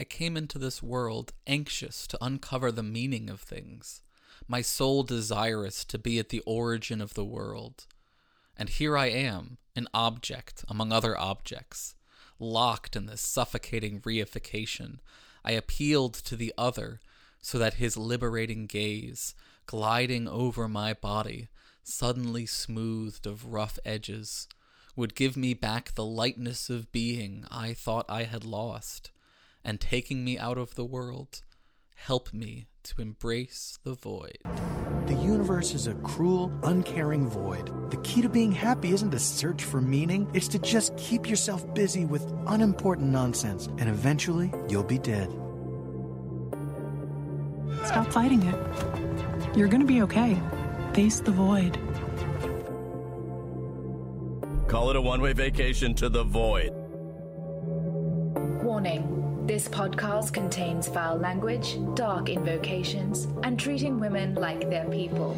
I came into this world anxious to uncover the meaning of things, my soul desirous to be at the origin of the world. And here I am, an object among other objects, locked in this suffocating reification. I appealed to the other so that his liberating gaze, gliding over my body, suddenly smoothed of rough edges, would give me back the lightness of being I thought I had lost and taking me out of the world, help me to embrace the void. The universe is a cruel, uncaring void. The key to being happy isn't to search for meaning, it's to just keep yourself busy with unimportant nonsense, and eventually you'll be dead. Stop fighting it. You're gonna be okay. Face the void. Call it a one way vacation to the void. Warning. This podcast contains foul language, dark invocations, and treating women like they're people.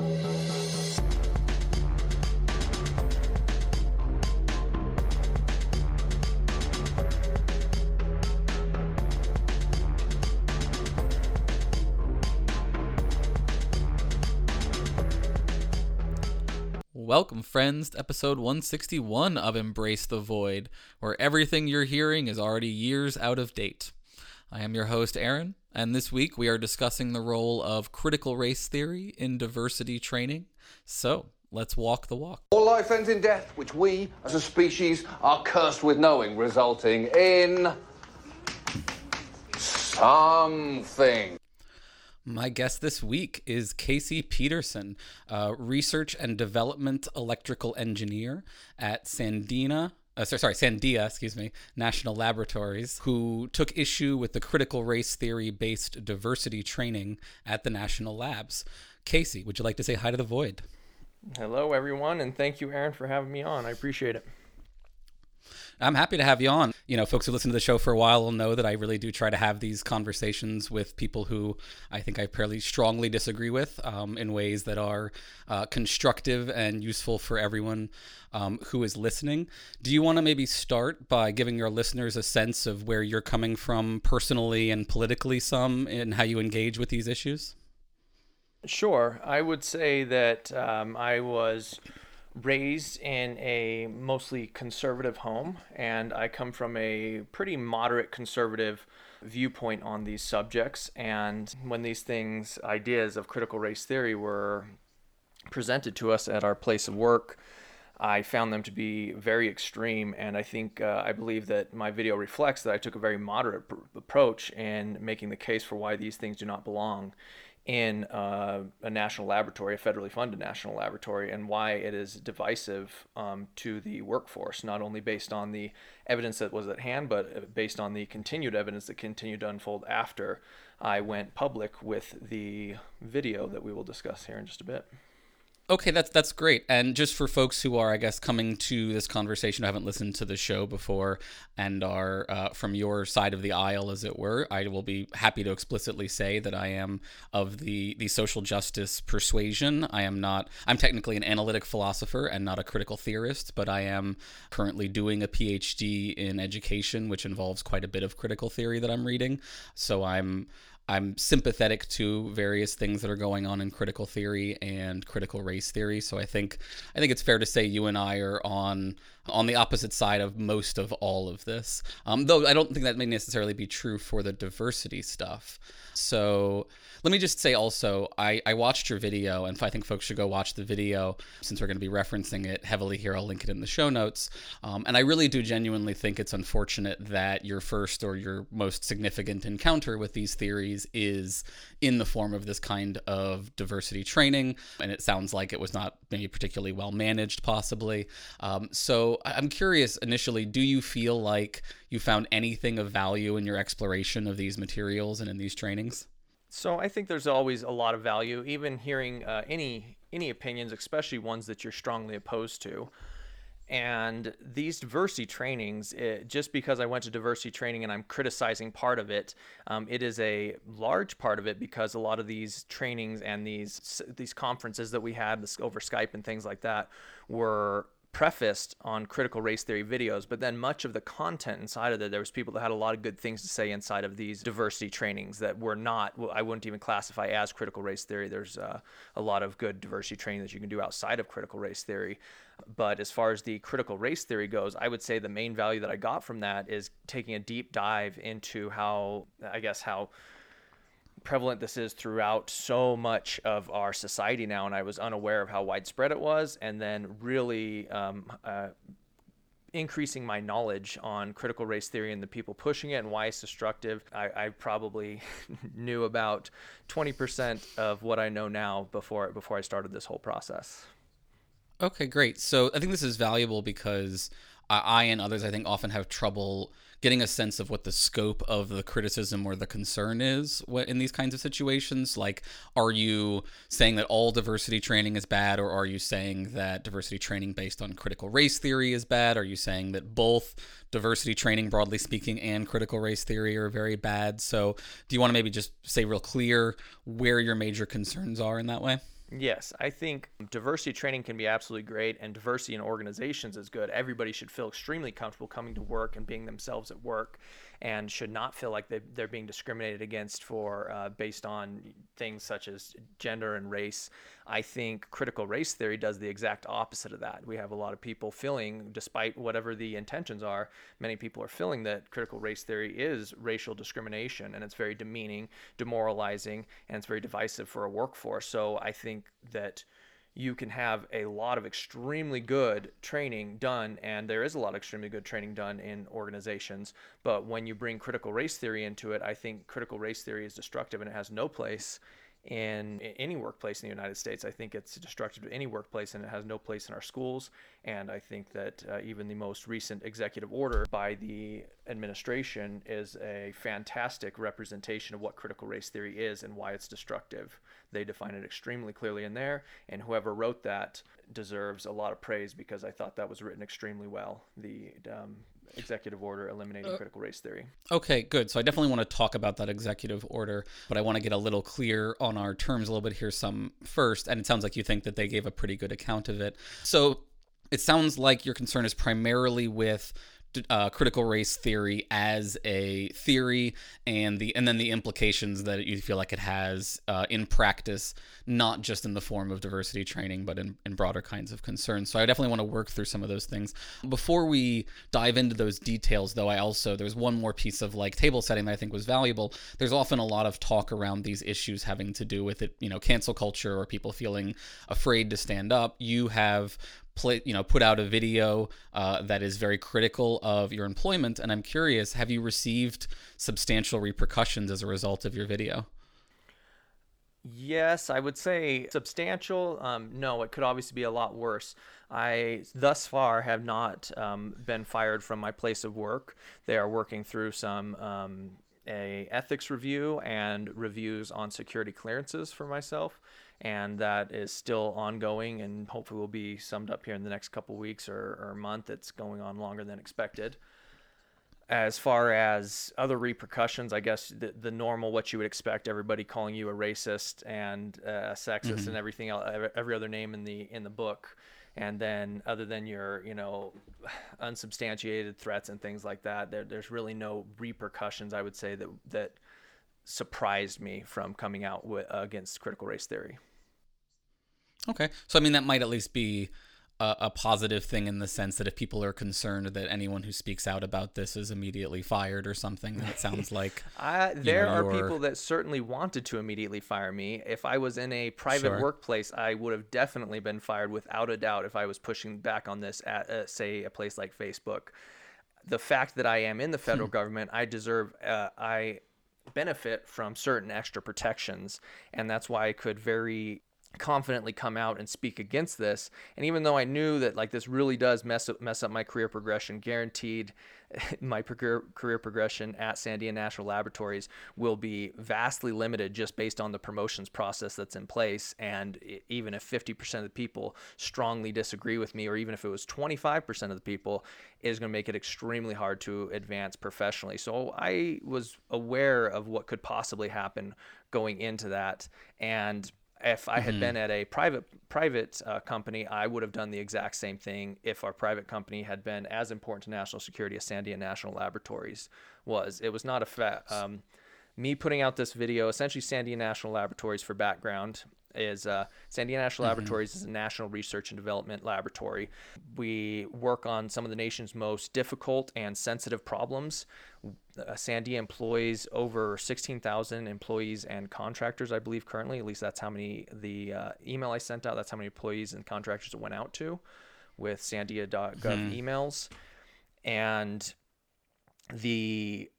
Welcome, friends, to episode 161 of Embrace the Void, where everything you're hearing is already years out of date. I am your host, Aaron, and this week we are discussing the role of critical race theory in diversity training. So, let's walk the walk. All life ends in death, which we, as a species, are cursed with knowing, resulting in. something. My guest this week is Casey Peterson, research and development electrical engineer at Sandina uh, sorry, sorry, Sandia, excuse me, National Laboratories, who took issue with the critical race theory based diversity training at the national labs. Casey, would you like to say hi to the void? Hello, everyone, and thank you, Aaron, for having me on. I appreciate it. I'm happy to have you on. You know, folks who listen to the show for a while will know that I really do try to have these conversations with people who I think I fairly strongly disagree with um, in ways that are uh, constructive and useful for everyone um, who is listening. Do you want to maybe start by giving your listeners a sense of where you're coming from personally and politically, some, in how you engage with these issues? Sure. I would say that um, I was raised in a mostly conservative home, and I come from a pretty moderate conservative viewpoint on these subjects. And when these things, ideas of critical race theory, were presented to us at our place of work, I found them to be very extreme, and I think uh, I believe that my video reflects that I took a very moderate pr- approach in making the case for why these things do not belong in uh, a national laboratory, a federally funded national laboratory, and why it is divisive um, to the workforce, not only based on the evidence that was at hand, but uh, based on the continued evidence that continued to unfold after I went public with the video that we will discuss here in just a bit. Okay, that's that's great. And just for folks who are, I guess, coming to this conversation, who haven't listened to the show before, and are uh, from your side of the aisle, as it were, I will be happy to explicitly say that I am of the the social justice persuasion. I am not. I'm technically an analytic philosopher and not a critical theorist, but I am currently doing a PhD in education, which involves quite a bit of critical theory that I'm reading. So I'm I'm sympathetic to various things that are going on in critical theory and critical race theory. So I think I think it's fair to say you and I are on on the opposite side of most of all of this. Um, though I don't think that may necessarily be true for the diversity stuff. So let me just say also, I, I watched your video, and I think folks should go watch the video since we're going to be referencing it heavily here. I'll link it in the show notes. Um, and I really do genuinely think it's unfortunate that your first or your most significant encounter with these theories is in the form of this kind of diversity training. And it sounds like it was not maybe particularly well managed, possibly. Um, so I'm curious initially, do you feel like you found anything of value in your exploration of these materials and in these trainings? So I think there's always a lot of value, even hearing uh, any any opinions, especially ones that you're strongly opposed to. And these diversity trainings, it, just because I went to diversity training and I'm criticizing part of it, um, it is a large part of it because a lot of these trainings and these these conferences that we had over Skype and things like that were prefaced on critical race theory videos, but then much of the content inside of it, there was people that had a lot of good things to say inside of these diversity trainings that were not, I wouldn't even classify as critical race theory. There's uh, a lot of good diversity training that you can do outside of critical race theory. But as far as the critical race theory goes, I would say the main value that I got from that is taking a deep dive into how, I guess, how prevalent this is throughout so much of our society now, and I was unaware of how widespread it was, and then really um, uh, increasing my knowledge on critical race theory and the people pushing it and why it's destructive. I, I probably knew about 20% of what I know now before before I started this whole process. Okay, great. So I think this is valuable because I and others, I think, often have trouble getting a sense of what the scope of the criticism or the concern is in these kinds of situations. Like, are you saying that all diversity training is bad, or are you saying that diversity training based on critical race theory is bad? Are you saying that both diversity training, broadly speaking, and critical race theory are very bad? So, do you want to maybe just say real clear where your major concerns are in that way? Yes, I think diversity training can be absolutely great, and diversity in organizations is good. Everybody should feel extremely comfortable coming to work and being themselves at work and should not feel like they, they're being discriminated against for uh, based on things such as gender and race. I think critical race theory does the exact opposite of that. We have a lot of people feeling, despite whatever the intentions are, many people are feeling that critical race theory is racial discrimination and it's very demeaning, demoralizing, and it's very divisive for a workforce. So I think that you can have a lot of extremely good training done, and there is a lot of extremely good training done in organizations. But when you bring critical race theory into it, I think critical race theory is destructive and it has no place in any workplace in the United States. I think it's destructive to any workplace and it has no place in our schools. And I think that uh, even the most recent executive order by the administration is a fantastic representation of what critical race theory is and why it's destructive. They define it extremely clearly in there, and whoever wrote that deserves a lot of praise because I thought that was written extremely well. The um, executive order eliminating uh, critical race theory. Okay, good. So I definitely want to talk about that executive order, but I want to get a little clear on our terms a little bit here some first. And it sounds like you think that they gave a pretty good account of it. So it sounds like your concern is primarily with uh, critical race theory as a theory and the and then the implications that you feel like it has uh, in practice not just in the form of diversity training but in, in broader kinds of concerns. So i definitely want to work through some of those things. Before we dive into those details though i also there's one more piece of like table setting that i think was valuable. There's often a lot of talk around these issues having to do with it you know cancel culture or people feeling afraid to stand up. You have play, you know, put out a video uh, that is very critical of your employment. And I'm curious, have you received substantial repercussions as a result of your video? Yes, I would say substantial. Um, no, it could obviously be a lot worse. I thus far have not um, been fired from my place of work. They are working through some um, a ethics review and reviews on security clearances for myself and that is still ongoing and hopefully will be summed up here in the next couple weeks or, or month. It's going on longer than expected. As far as other repercussions, I guess the, the normal what you would expect everybody calling you a racist and uh, a sexist mm-hmm. and everything else, every other name in the in the book and then other than your you know unsubstantiated threats and things like that there, there's really no repercussions i would say that that surprised me from coming out with, uh, against critical race theory Okay. So, I mean, that might at least be a, a, positive thing in the sense that if people are concerned that anyone who speaks out about this is immediately fired or something, that sounds like. uh, there know, are people that certainly wanted to immediately fire me. If I was in a private sure. workplace, I would have definitely been fired without a doubt if I was pushing back on this at, uh, say, a place like Facebook. The fact that I am in the federal hmm. government, I deserve, uh, I benefit from certain extra protections, and that's why I could very confidently come out and speak against this. And even though I knew that like this really does mess up mess up my career progression, guaranteed my career progression at Sandia National Laboratories will be vastly limited just based on the promotions process that's in place. And even if 50% of the people strongly disagree with me, or even if it was 25% of the people, is going to make it extremely hard to advance professionally. So I was aware of what could possibly happen going into that and if I had been at a private private uh, company, I would have done the exact same thing if our private company had been as important to national security as Sandia National Laboratories was. It was not a fa- um, me putting out this video. Essentially, Sandia National Laboratories, for background, is uh, Sandia National Laboratories is a national research and development laboratory. We work on some of the nation's most difficult and sensitive problems. Uh, Sandia employs over 16,000 employees and contractors, I believe, currently. At least that's how many the uh, email I sent out. That's how many employees and contractors it went out to with Sandia.gov emails. And the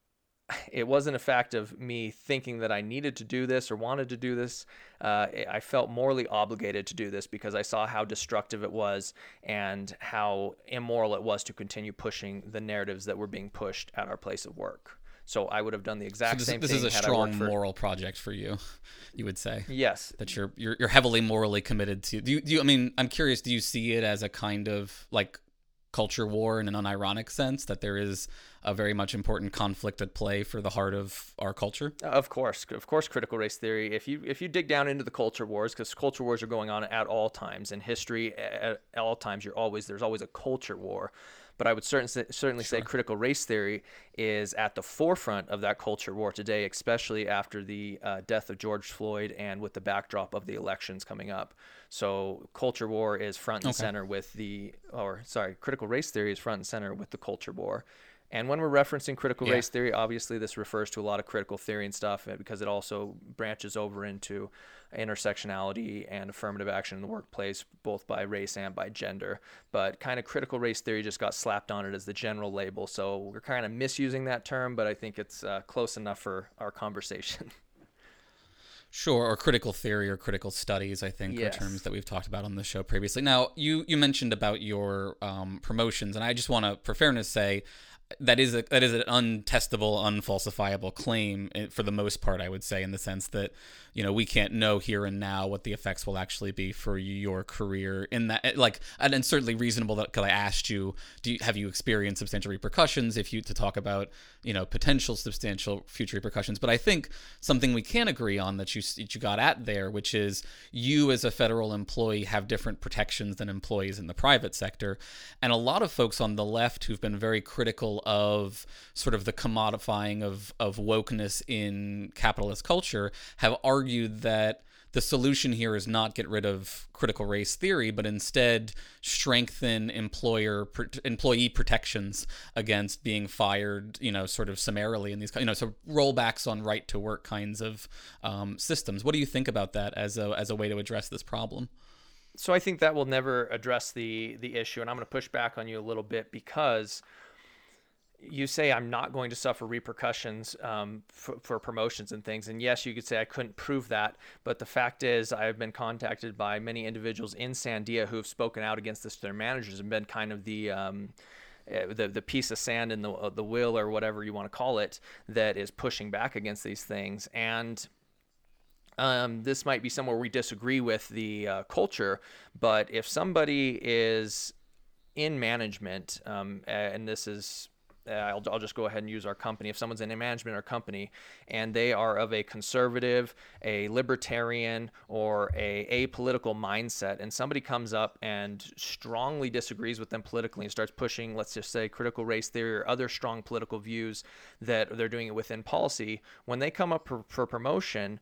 it wasn't a fact of me thinking that I needed to do this or wanted to do this. Uh, I felt morally obligated to do this because I saw how destructive it was and how immoral it was to continue pushing the narratives that were being pushed at our place of work. So I would have done the exact this, same this thing. is a strong for- moral project for you, you would say. Yes, That you're, you're you're heavily morally committed to. Do you, do you? I mean, I'm curious. Do you see it as a kind of like culture war in an unironic sense that there is a very much important conflict at play for the heart of our culture? Of course, of course, critical race theory. If you if you dig down into the culture wars, because culture wars are going on at all times in history, at all times, you're always there's always a culture war. But I would certain, certainly say critical race theory is at the forefront of that culture war today, especially after the uh, death of George Floyd and with the backdrop of the elections coming up. So culture war is front and Okay. center with the, or sorry, critical race theory is front and center with the culture war. And when we're referencing critical Yeah. race theory, obviously this refers to a lot of critical theory and stuff uh, because it also branches over into intersectionality and affirmative action in the workplace, both by race and by gender. But kind of critical race theory just got slapped on it as the general label. So we're kind of misusing that term, but I think it's uh, close enough for our conversation. Sure, or critical theory or critical studies, I think, Yes. are terms that we've talked about on the show previously. Now, you you mentioned about your um, promotions, and I just want to, for fairness, say that is a that is an untestable, unfalsifiable claim eh, for the most part. I would say, in the sense that you know we can't know here and now what the effects will actually be for your career in that eh, like and, and certainly reasonable that because I asked you, do you, have you experienced substantial repercussions? If you to talk about you know potential substantial future repercussions, but I think something we can agree on that you that you got at there, which is you as a federal employee have different protections than employees in the private sector, and a lot of folks on the left who've been very critical of sort of the commodifying of of wokeness in capitalist culture have argued that the solution here is not get rid of critical race theory, but instead strengthen employer pr- employee protections against being fired, you know, sort of summarily in these, you know, so rollbacks on right to work kinds of um, systems. What do you think about that as a as a way to address this problem? so I think that will never address the the issue, and I'm going to push back on you a little bit because you say I'm not going to suffer repercussions um, for, for promotions and things, and yes, you could say I couldn't prove that, but the fact is I've been contacted by many individuals in Sandia who have spoken out against this to their managers and been kind of the um, uh, the the piece of sand in the uh, the wheel or whatever you want to call it that is pushing back against these things and um, this might be somewhere we disagree with the uh, culture, but if somebody is in management, um, and this is, uh, I'll, I'll just go ahead and use our company. If someone's in management or company and they are of a conservative, a libertarian, or a apolitical mindset, and somebody comes up and strongly disagrees with them politically and starts pushing, let's just say, critical race theory or other strong political views that they're doing it within policy, when they come up for, for promotion,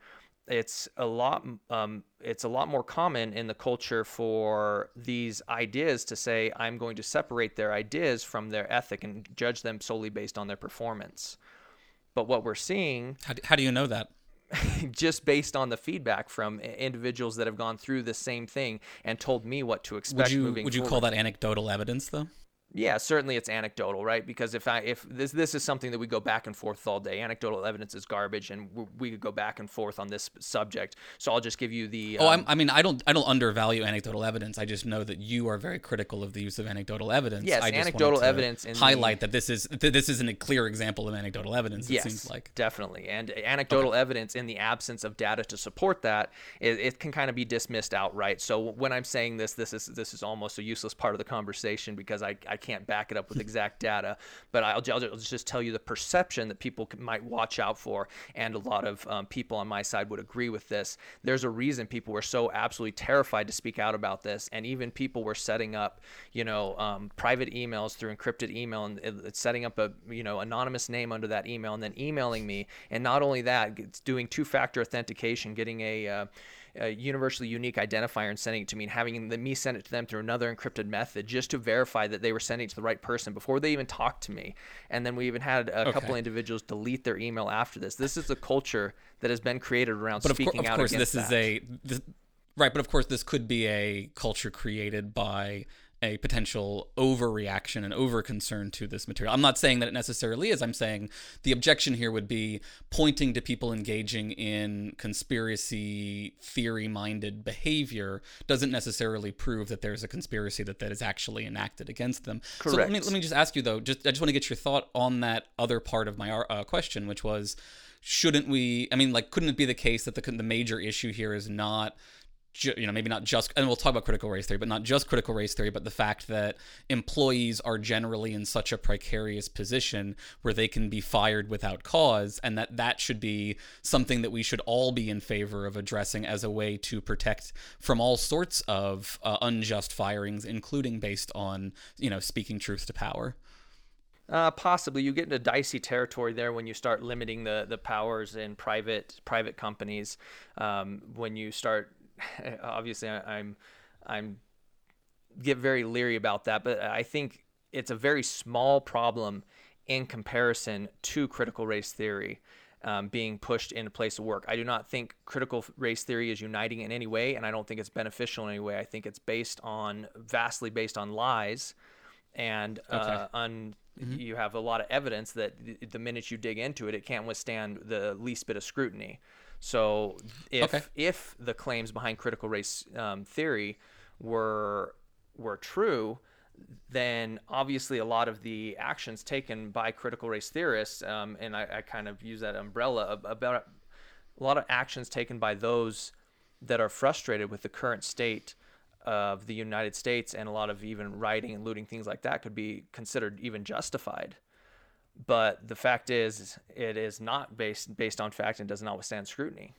it's a lot um, it's a lot more common in the culture for these ideas to say i'm going to separate their ideas from their ethic and judge them solely based on their performance but what we're seeing How do, how do you know that? just based on the feedback from individuals that have gone through the same thing and told me what to expect Would you would you forward. call that anecdotal evidence though? Yeah, certainly it's anecdotal, right? Because if I if this this is something that we go back and forth all day, anecdotal evidence is garbage, and we, we could go back and forth on this subject. So I'll just give you the. Oh, um, I'm, I mean, I don't, I don't undervalue anecdotal evidence. I just know that you are very critical of the use of anecdotal evidence. Yes, I just anecdotal to evidence in highlight the- that this is that this isn't a clear example of anecdotal evidence. It yes, seems like. definitely, and anecdotal evidence in the absence of data to support that, it, it can kind of be dismissed outright. So when I'm saying this, this is this is almost a useless part of the conversation because I, I can't back it up with exact data, but I'll, I'll just tell you the perception that people might watch out for. And a lot of um, people on my side would agree with this. There's a reason people were so absolutely terrified to speak out about this. And even people were setting up, you know, um, private emails through encrypted email and setting up a, you know, anonymous name under that email and then emailing me. And not only that, it's doing two factor authentication, getting a, uh, a universally unique identifier and sending it to me and having the, me send it to them through another encrypted method just to verify that they were sending it to the right person before they even talked to me. And then we even had a okay. couple individuals delete their email after this. This is a culture that has been created around but speaking of, co- of course, this that. is a this, right. But of course, this could be a culture created by a potential overreaction and over concern to this material. I'm not saying that it necessarily is. I'm saying the objection here would be pointing to people engaging in conspiracy theory minded behavior doesn't necessarily prove that there's a conspiracy that, that is actually enacted against them. Correct. So let me, let me just ask you though, just, I just want to get your thought on that other part of my uh, question, which was, shouldn't we, I mean, like, couldn't it be the case that the, the major issue here is not ju- you know maybe not just and we'll talk about critical race theory but not just critical race theory but the fact that employees are generally in such a precarious position where they can be fired without cause and that that should be something that we should all be in favor of addressing as a way to protect from all sorts of uh, unjust firings including based on you know speaking truth to power uh, possibly, you get into dicey territory there when you start limiting the, the powers in private private companies. Um, when you start obviously I, I'm I'm get very leery about that, but I think it's a very small problem in comparison to critical race theory. Um, being pushed into place of work. I do not think critical race theory is uniting in any way, and I don't think it's beneficial in any way. I think it's based on vastly based on lies, and uh, okay. mm-hmm. you have a lot of evidence that the minute you dig into it, it can't withstand the least bit of scrutiny. So if okay. if the claims behind critical race um, theory were were true, then obviously a lot of the actions taken by critical race theorists, um, and I, I, kind of use that umbrella about a lot of actions taken by those that are frustrated with the current state of the United States and a lot of even rioting and looting things like that could be considered even justified. But the fact is, it is not based based on fact and does not withstand scrutiny.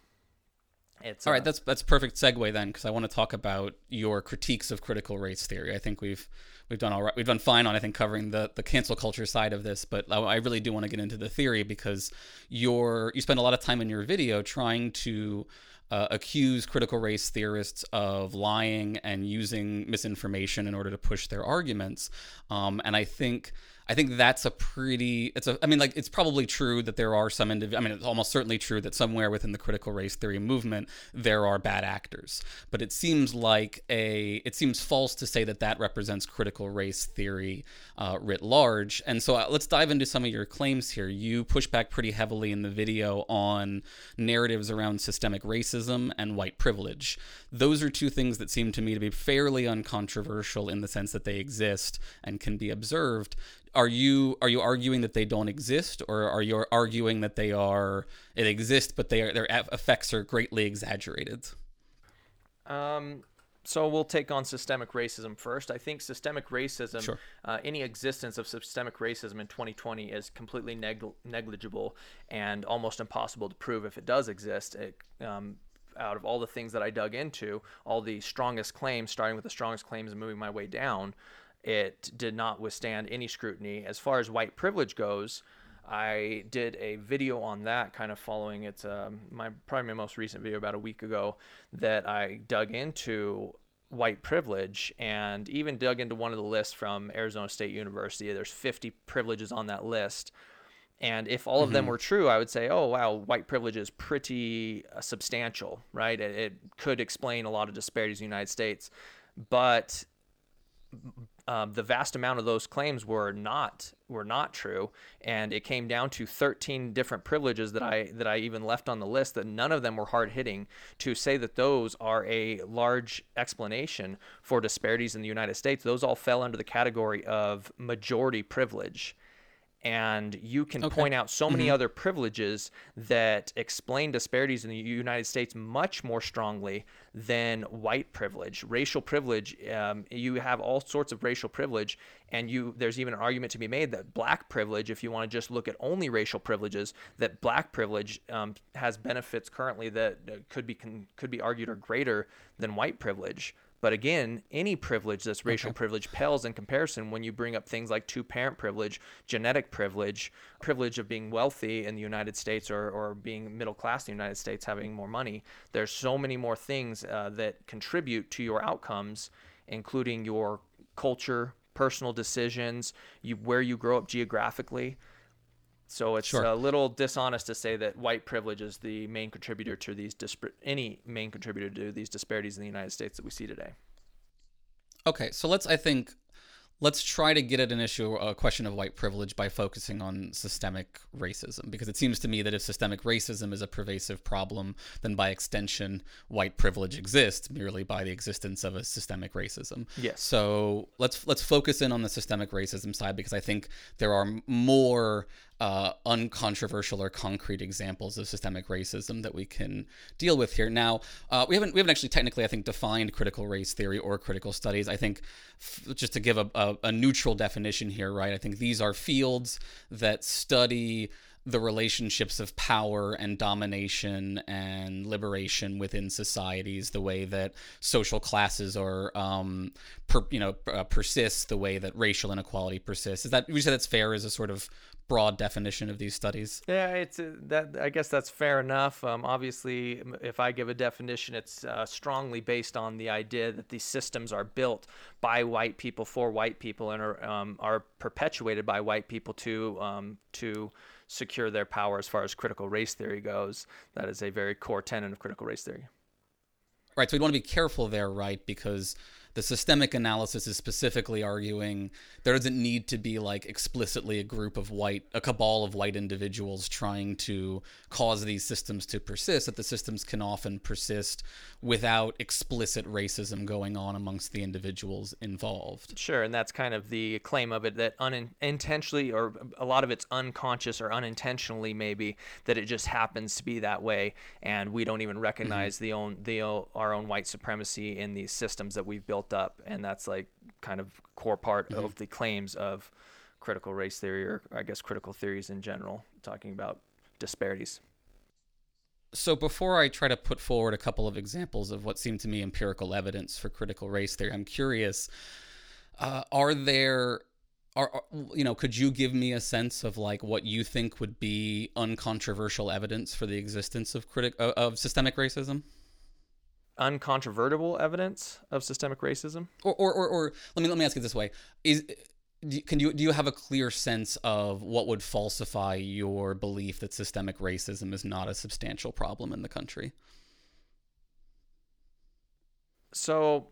It's, All right, uh, that's that's perfect segue then, because I want to talk about your critiques of critical race theory. I think we've we've done all right. We've done fine on I think covering the the cancel culture side of this, but I really do want to get into the theory because you're you spend a lot of time in your video trying to uh, accuse critical race theorists of lying and using misinformation in order to push their arguments. Um, and I think I think that's a pretty. It's a. I mean, like it's probably true that there are some individuals. I mean, it's almost certainly true that somewhere within the critical race theory movement there are bad actors. But it seems like a. It seems false to say that that represents critical race theory uh, writ large. And so uh, let's dive into some of your claims here. You push back pretty heavily in the video on narratives around systemic racism and white privilege. Those are two things that seem to me to be fairly uncontroversial in the sense that they exist and can be observed are you are you arguing that they don't exist or are you arguing that they are it exists but they are their effects are greatly exaggerated um so we'll take on systemic racism first. I think systemic racism, sure. uh, any existence of systemic racism in 2020 is completely neg- negligible and almost impossible to prove if it does exist. It, um, out of all the things that I dug into, all the strongest claims, starting with the strongest claims and moving my way down, it did not withstand any scrutiny. As far as white privilege goes, I did a video on that, kind of following it's um, my probably my most recent video about a week ago that I dug into white privilege and even dug into one of the lists from Arizona State University. There's 50 privileges on that list. And if all of mm-hmm. them were true, I would say, oh, wow, white privilege is pretty uh, substantial, right? It, it, could explain a lot of disparities in the United States. But um, the vast amount of those claims were not were not true, and it came down to 13 different privileges that I that I even left on the list that none of them were hard hitting. To say that those are a large explanation for disparities in the United States, those all fell under the category of majority privilege, and you can okay. point out so many mm-hmm. other privileges that explain disparities in the United States much more strongly than white privilege, racial privilege. Um, you have all sorts of racial privilege, and you there's even an argument to be made that black privilege, if you want to just look at only racial privileges, that black privilege um, has benefits currently that could be can, could be argued are greater than white privilege. But again, any privilege that's racial okay. privilege pales in comparison when you bring up things like two parent privilege, genetic privilege, privilege of being wealthy in the United States or, or being middle class in the United States, having more money. There's so many more things uh, that contribute to your outcomes, including your culture, personal decisions, you, where you grow up geographically. So it's sure. a little dishonest to say that white privilege is the main contributor to these disparate any main contributor to these disparities in the United States that we see today. Okay, so let's I think let's try to get at an issue, a question of white privilege by focusing on systemic racism, because it seems to me that if systemic racism is a pervasive problem, then by extension, white privilege exists merely by the existence of a systemic racism. Yes. So let's let's focus in on the systemic racism side because I think there are more uh, uncontroversial or concrete examples of systemic racism that we can deal with here. Now, uh, we haven't we haven't actually technically, I think, defined critical race theory or critical studies. I think f- just to give a, a, a neutral definition here, right? I think these are fields that study the relationships of power and domination and liberation within societies, the way that social classes are, um, per, you know, uh, persists, the way that racial inequality persists. Is that would you say that's fair as a sort of broad definition of these studies? Yeah, it's uh, that. I guess that's fair enough. Um, obviously, if I give a definition, it's uh, strongly based on the idea that these systems are built by white people for white people and are um, are perpetuated by white people to um, to secure their power as far as critical race theory goes. That is a very core tenet of critical race theory. Right. So we want to be careful there, right? Because the systemic analysis is specifically arguing there doesn't need to be like explicitly a group of white, a cabal of white individuals trying to cause these systems to persist, that the systems can often persist without explicit racism going on amongst the individuals involved. Sure, and that's kind of the claim of it that unintentionally, or a lot of it's unconscious or unintentionally, maybe that it just happens to be that way, and we don't even recognize mm-hmm. the own the our own white supremacy in these systems that we've built built up, and that's like kind of core part mm-hmm. of the claims of critical race theory, or I guess critical theories in general, talking about disparities. So, before I try to put forward a couple of examples of what seem to me empirical evidence for critical race theory, I'm curious: uh, are there, are, you know, could you give me a sense of like what you think would be uncontroversial evidence for the existence of critic of, of systemic racism? Uncontrovertible evidence of systemic racism? Or, or, or, or let me let me ask it this way: Is can you do you have a clear sense of what would falsify your belief that systemic racism is not a substantial problem in the country? So,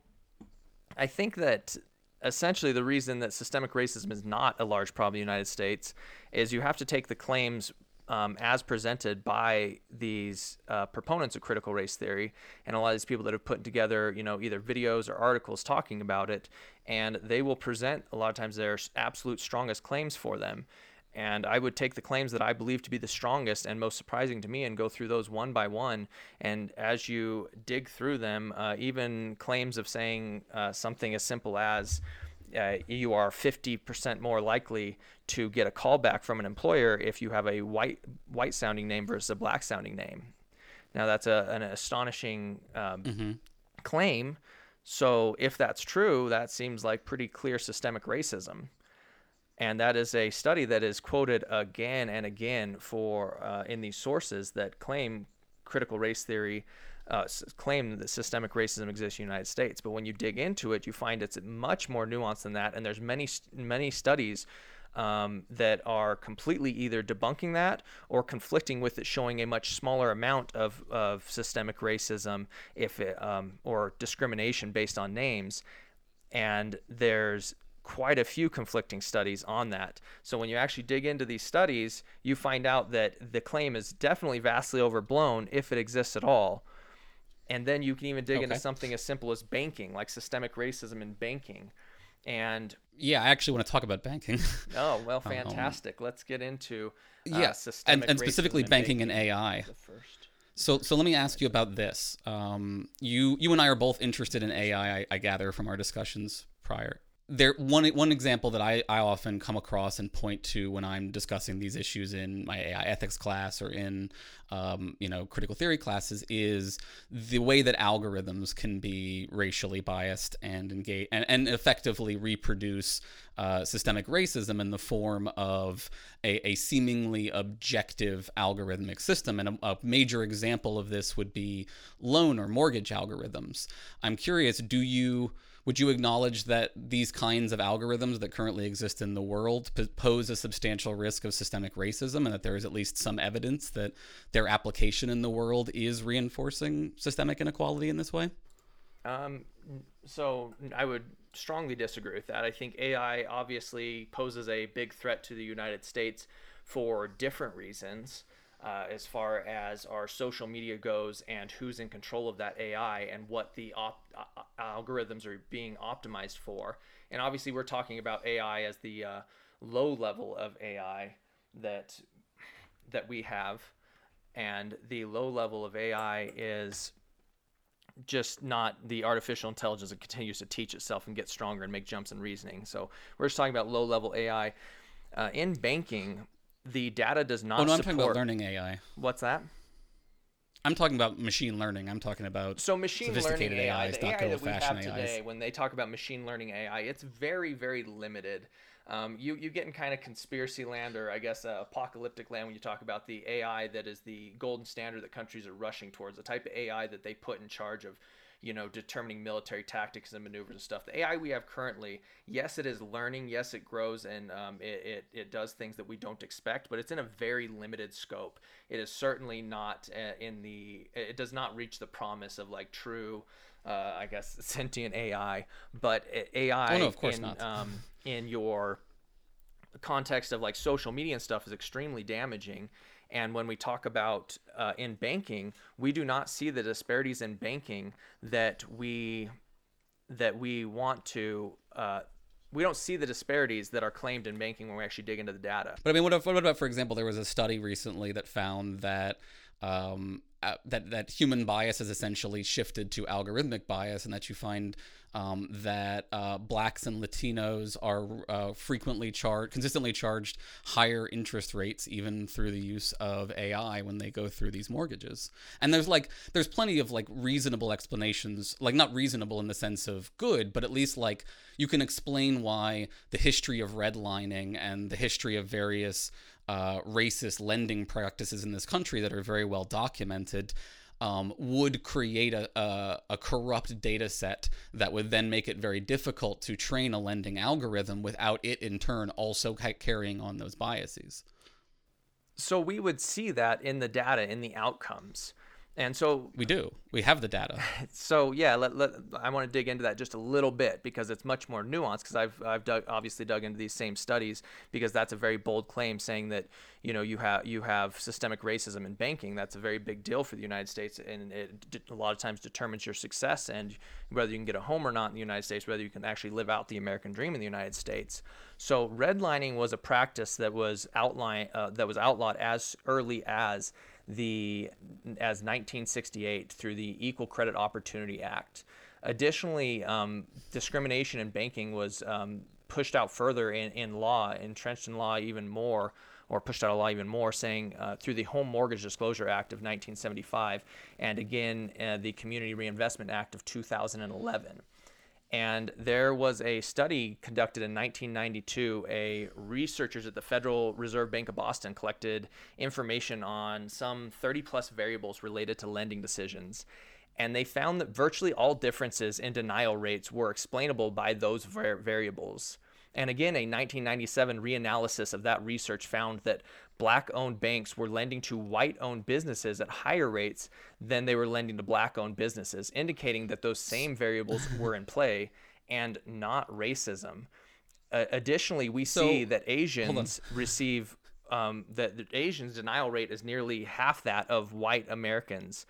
I think that essentially the reason that systemic racism is not a large problem in the United States is you have to take the claims um, as presented by these uh, proponents of critical race theory and a lot of these people that have put together, you know, either videos or articles talking about it, and they will present a lot of times their absolute strongest claims for them. And I would take the claims that I believe to be the strongest and most surprising to me and go through those one by one. And as you dig through them, uh, even claims of saying uh, something as simple as, uh, you are 50% more likely to get a callback from an employer if you have a white white sounding name versus a black sounding name. Now that's a, an astonishing um, mm-hmm. claim. So if that's true, that seems like pretty clear systemic racism. And that is a study that is quoted again and again for uh, in these sources that claim critical race theory uh, claim that systemic racism exists in the United States. But when you dig into it, you find it's much more nuanced than that. And there's many many studies um, that are completely either debunking that or conflicting with it, showing a much smaller amount of, of systemic racism if it, um, or discrimination based on names. And there's quite a few conflicting studies on that. So when you actually dig into these studies, you find out that the claim is definitely vastly overblown if it exists at all. And then you can even dig okay. into something as simple as banking, like systemic racism in banking. And yeah, I actually want to talk about banking. oh well, fantastic. Let's get into uh, yeah, and, systemic and specifically racism in banking and AI. First. So, so let me ask you about this. Um, you, you and I are both interested in AI. I, I gather from our discussions prior. There, one one example that I, I often come across and point to when I'm discussing these issues in my AI ethics class or in, um, you know, critical theory classes is the way that algorithms can be racially biased and engage and, and effectively reproduce uh, systemic racism in the form of a, a seemingly objective algorithmic system. And a, a, major example of this would be loan or mortgage algorithms. I'm curious, do you would you acknowledge that these kinds of algorithms that currently exist in the world pose a substantial risk of systemic racism and that there is at least some evidence that their application in the world is reinforcing systemic inequality in this way? Um, so I would strongly disagree with that. I think AI obviously poses a big threat to the United States for different reasons. Uh, as far as our social media goes and who's in control of that AI and what the op- uh, algorithms are being optimized for. And obviously, we're talking about AI as the uh, low level of AI that that we have, and the low level of AI is just not the artificial intelligence that continues to teach itself and get stronger and make jumps in reasoning. So we're just talking about low level AI. Uh, in banking, the data does not. Oh no, I'm support... talking about learning AI. What's that? I'm talking about machine learning. I'm talking about so machine sophisticated learning AI, AIs, the not AI that we have AIs. today. When they talk about machine learning AI, it's very, very limited. Um, you you get in kind of conspiracy land or I guess uh, apocalyptic land when you talk about the AI that is the golden standard that countries are rushing towards, the type of AI that they put in charge of you know, determining military tactics and maneuvers and stuff. The AI we have currently, yes, it is learning, yes, it grows and um, it, it, it does things that we don't expect, but it's in a very limited scope. It is certainly not uh, in the, it does not reach the promise of like true, uh, I guess, sentient AI, but AI oh, no, of course in, not. Um, in your context of like social media and stuff is extremely damaging and when we talk about uh, in banking, we do not see the disparities in banking that we that we want to. Uh, we don't see the disparities that are claimed in banking when we actually dig into the data. But I mean, what, if, what about, for example, there was a study recently that found that um, uh, that that human bias has essentially shifted to algorithmic bias, and that you find um, that uh, blacks and Latinos are uh, frequently charged, consistently charged higher interest rates, even through the use of AI when they go through these mortgages. And there's like there's plenty of like reasonable explanations, like not reasonable in the sense of good, but at least like you can explain why the history of redlining and the history of various uh, racist lending practices in this country that are very well documented um, would create a, a, a, corrupt data set that would then make it very difficult to train a lending algorithm without it in turn also carrying on those biases. So we would see that in the data, in the outcomes. And so we do. We have the data. So yeah, let, let, I want to dig into that just a little bit because it's much more nuanced. Because I've I've dug, obviously dug into these same studies because that's a very bold claim saying that you know you have you have systemic racism in banking. That's a very big deal for the United States, and it a lot of times determines your success and whether you can get a home or not in the United States, whether you can actually live out the American dream in the United States. So redlining was a practice that was outline uh, that was outlawed as early as the as 1968 through the Equal Credit Opportunity Act. Additionally, um, discrimination in banking was um, pushed out further in, in law, entrenched in law even more, or pushed out of law even more, saying uh, through the Home Mortgage Disclosure Act of 1975 and again uh, the Community Reinvestment Act of 2011. And there was a study conducted in 1992. A researchers at the Federal Reserve Bank of Boston collected information on some 30 plus variables related to lending decisions. And they found that virtually all differences in denial rates were explainable by those var- variables. And again, a 1997 reanalysis of that research found that black owned banks were lending to white owned businesses at higher rates than they were lending to black owned businesses, indicating that those same variables were in play and not racism. Uh, additionally, we so, see that Asians receive um, that the Asians' denial rate is nearly half that of white Americans.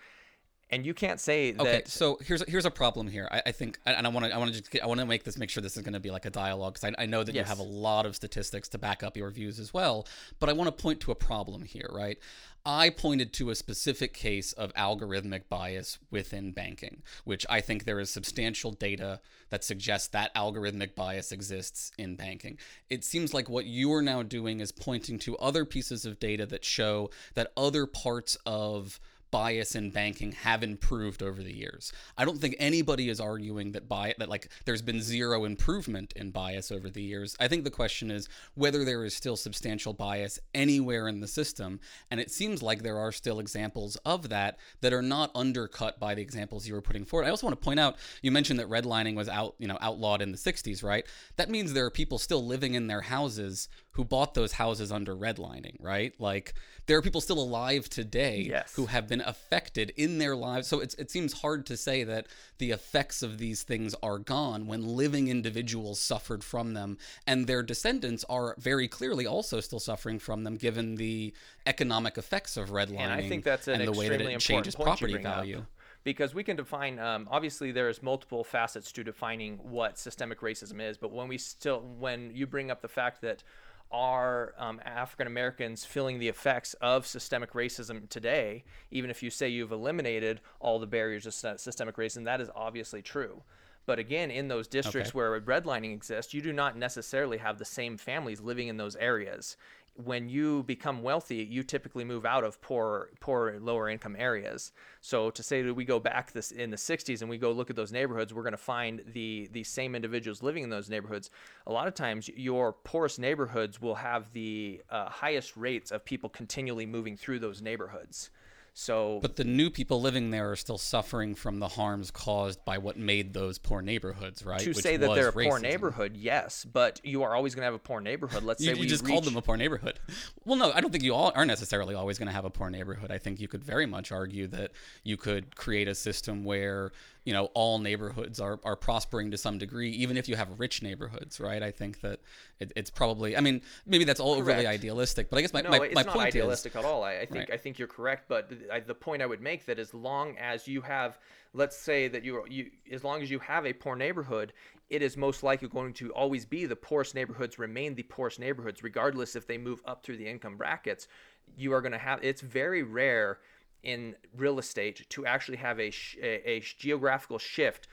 And you can't say that. Okay, so here's here's a problem here. I, I think, and I want to I want to just I want to make this make sure this is going to be like a dialogue because I, I know that Yes. you have a lot of statistics to back up your views as well. But I want to point to a problem here, right? I pointed to a specific case of algorithmic bias within banking, which I think there is substantial data that suggests that algorithmic bias exists in banking. It seems like what you're now doing is pointing to other pieces of data that show that other parts of bias in banking have improved over the years. I don't think anybody is arguing that bias that like there's been zero improvement in bias over the years. I think the question is whether there is still substantial bias anywhere in the system, and it seems like there are still examples of that that are not undercut by the examples you were putting forward. I also want to point out you mentioned that redlining was out, you know, outlawed in the 60s, right? That means there are people still living in their houses who bought those houses under redlining, right? Like there are people still alive today Yes. who have been affected in their lives. So it's, it seems hard to say that the effects of these things are gone when living individuals suffered from them, and their descendants are very clearly also still suffering from them, given the economic effects of redlining and I think that's an and the way extremely that it important changes point property bring up. value. Because we can define, um, obviously, there's multiple facets to defining what systemic racism is. But when we still, when you bring up the fact that are um, African Americans feeling the effects of systemic racism today, even if you say you've eliminated all the barriers of systemic racism, that is obviously true. But again, in those districts Okay. where redlining exists, you do not necessarily have the same families living in those areas. When you become wealthy, you typically move out of poor, poor, lower income areas. So to say that we go back this in the '60s and we go look at those neighborhoods, we're going to find the the same individuals living in those neighborhoods. A lot of times, your poorest neighborhoods will have the uh, highest rates of people continually moving through those neighborhoods. So But the new people living there are still suffering from the harms caused by what made those poor neighborhoods, right? to Which say that they're a poor neighborhood, yes, but you are always going to have a poor neighborhood. Let's You, say you we just called them a poor neighborhood. Well, no, I don't think you all are necessarily always going to have a poor neighborhood. I think you could very much argue that you could create a system where you know all neighborhoods are, are prospering to some degree, even if you have rich neighborhoods, right? I think that it, it's probably. I mean, maybe that's all overly idealistic, but I guess my no, my, it's my not point idealistic is. at all. I, I think Right. I think you're correct, but th- I, the point I would make that as long as you have, let's say that you you as long as you have a poor neighborhood, it is most likely going to always be the poorest neighborhoods remain the poorest neighborhoods, regardless if they move up through the income brackets. You are going to have. It's very rare in real estate to actually have a sh- a, a geographical shift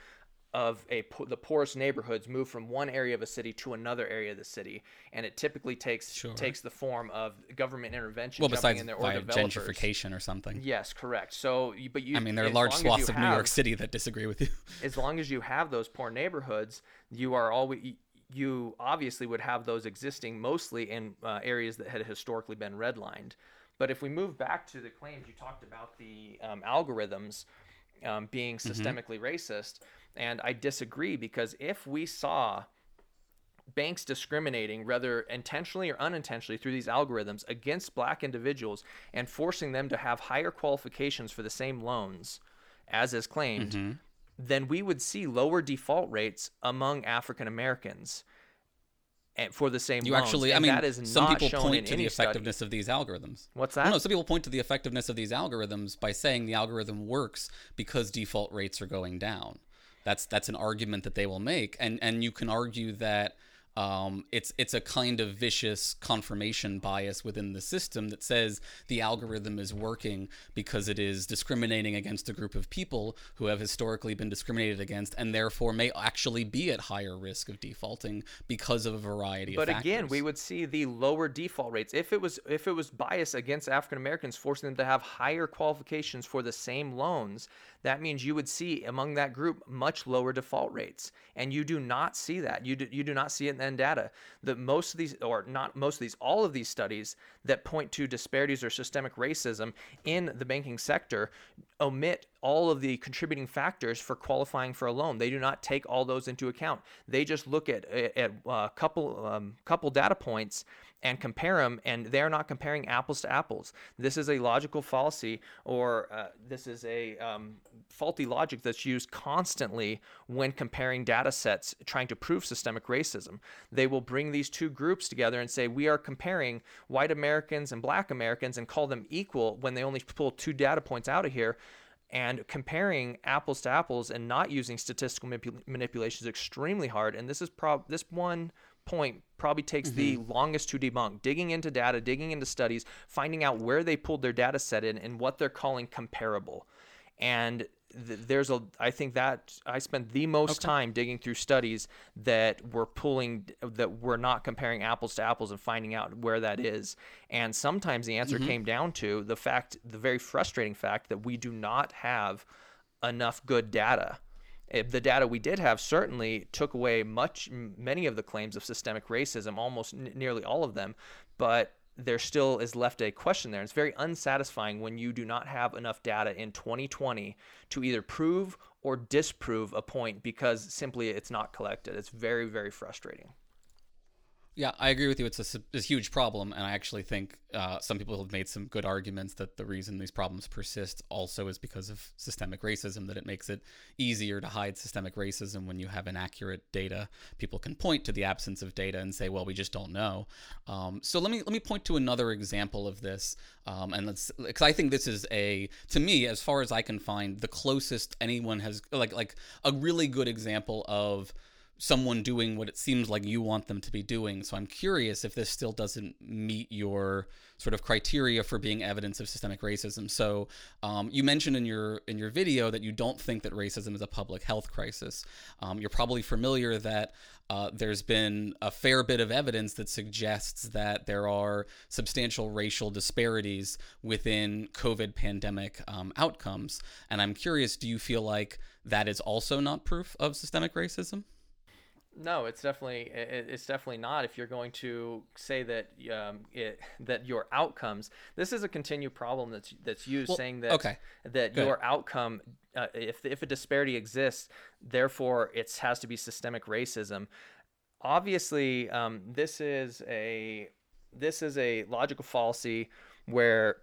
of a po- the poorest neighborhoods move from one area of a city to another area of the city, and it typically takes Sure. takes the form of government intervention. Well, besides in there or gentrification or something. Yes, correct. So, but you. I mean, there are large swaths of New York City that disagree with you. As long as you have those poor neighborhoods, you are always you obviously would have those existing mostly in uh, areas that had historically been redlined. But if we move back to the claims you talked about the um, algorithms um, being Mm-hmm. systemically racist, and I disagree because if we saw banks discriminating, whether intentionally or unintentionally, through these algorithms against black individuals and forcing them to have higher qualifications for the same loans, as is claimed, Mm-hmm. then we would see lower default rates among African Americans. And for the same You loans. actually, I mean, that is some people point to the any study. effectiveness of these algorithms. What's that? no, some people point to the effectiveness of these algorithms by saying the algorithm works because default rates are going down. That's that's an argument that they will make, and and you can argue that. Um, it's it's a kind of vicious confirmation bias within the system that says the algorithm is working because it is discriminating against a group of people who have historically been discriminated against and therefore may actually be at higher risk of defaulting because of a variety But of factors. But again, we would see the lower default rates if it was if it was bias against African Americans, forcing them to have higher qualifications for the same loans. That means you would see among that group much lower default rates, and you do not see that. You do, you do not see it in the data. That most of these, or not most of these, all of these studies that point to disparities or systemic racism in the banking sector omit all of the contributing factors for qualifying for a loan. They do not take all those into account. They just look at at a couple um, couple data points and compare them, and they're not comparing apples to apples. This is a logical fallacy, or uh, this is a um, faulty logic that's used constantly when comparing data sets trying to prove systemic racism. They will bring these two groups together and say we are comparing white Americans and black Americans and call them equal when they only pull two data points out of here and comparing apples to apples and not using statistical manipul- manipulation is extremely hard. And this is prob this one point probably takes mm-hmm. the longest to debunk. Digging into data, digging into studies, finding out where they pulled their data set in and what they're calling comparable. And there's a i think that i spent the most okay. time digging through studies that were pulling that were not comparing apples to apples and finding out where that is and sometimes the answer mm-hmm. came down to the fact the very frustrating fact that we do not have enough good data Eh, the data we did have certainly took away much many of the claims of systemic racism almost n- nearly all of them but there still is left a question there. It's very unsatisfying when you do not have enough data in 2020 to either prove or disprove a point because simply it's not collected. It's very, very frustrating. Yeah, I agree with you. It's a, a huge problem, and I actually think uh, some people have made some good arguments that the reason these problems persist also is because of systemic racism. That it makes it easier to hide systemic racism when you have inaccurate data. People can point to the absence of data and say, "Well, we just don't know." Um, so let me let me point to another example of this, um, and let's because I think this is a to me, as far as I can find, the closest anyone has like like a really good example of someone doing what it seems like you want them to be doing. So I'm curious if this still doesn't meet your sort of criteria for being evidence of systemic racism. So um, you mentioned in your in your video that you don't think that racism is a public health crisis. Um, you're probably familiar that uh, there's been a fair bit of evidence that suggests that there are substantial racial disparities within COVID pandemic um, outcomes. And I'm curious, do you feel like that is also not proof of systemic racism? No, it's definitely it's definitely not. If you're going to say that um, it, that your outcomes, this is a continued problem that's that's used, well, saying that okay. that Good. your outcome, uh, if if a disparity exists, therefore it has to be systemic racism. Obviously, um, this is a this is a logical fallacy where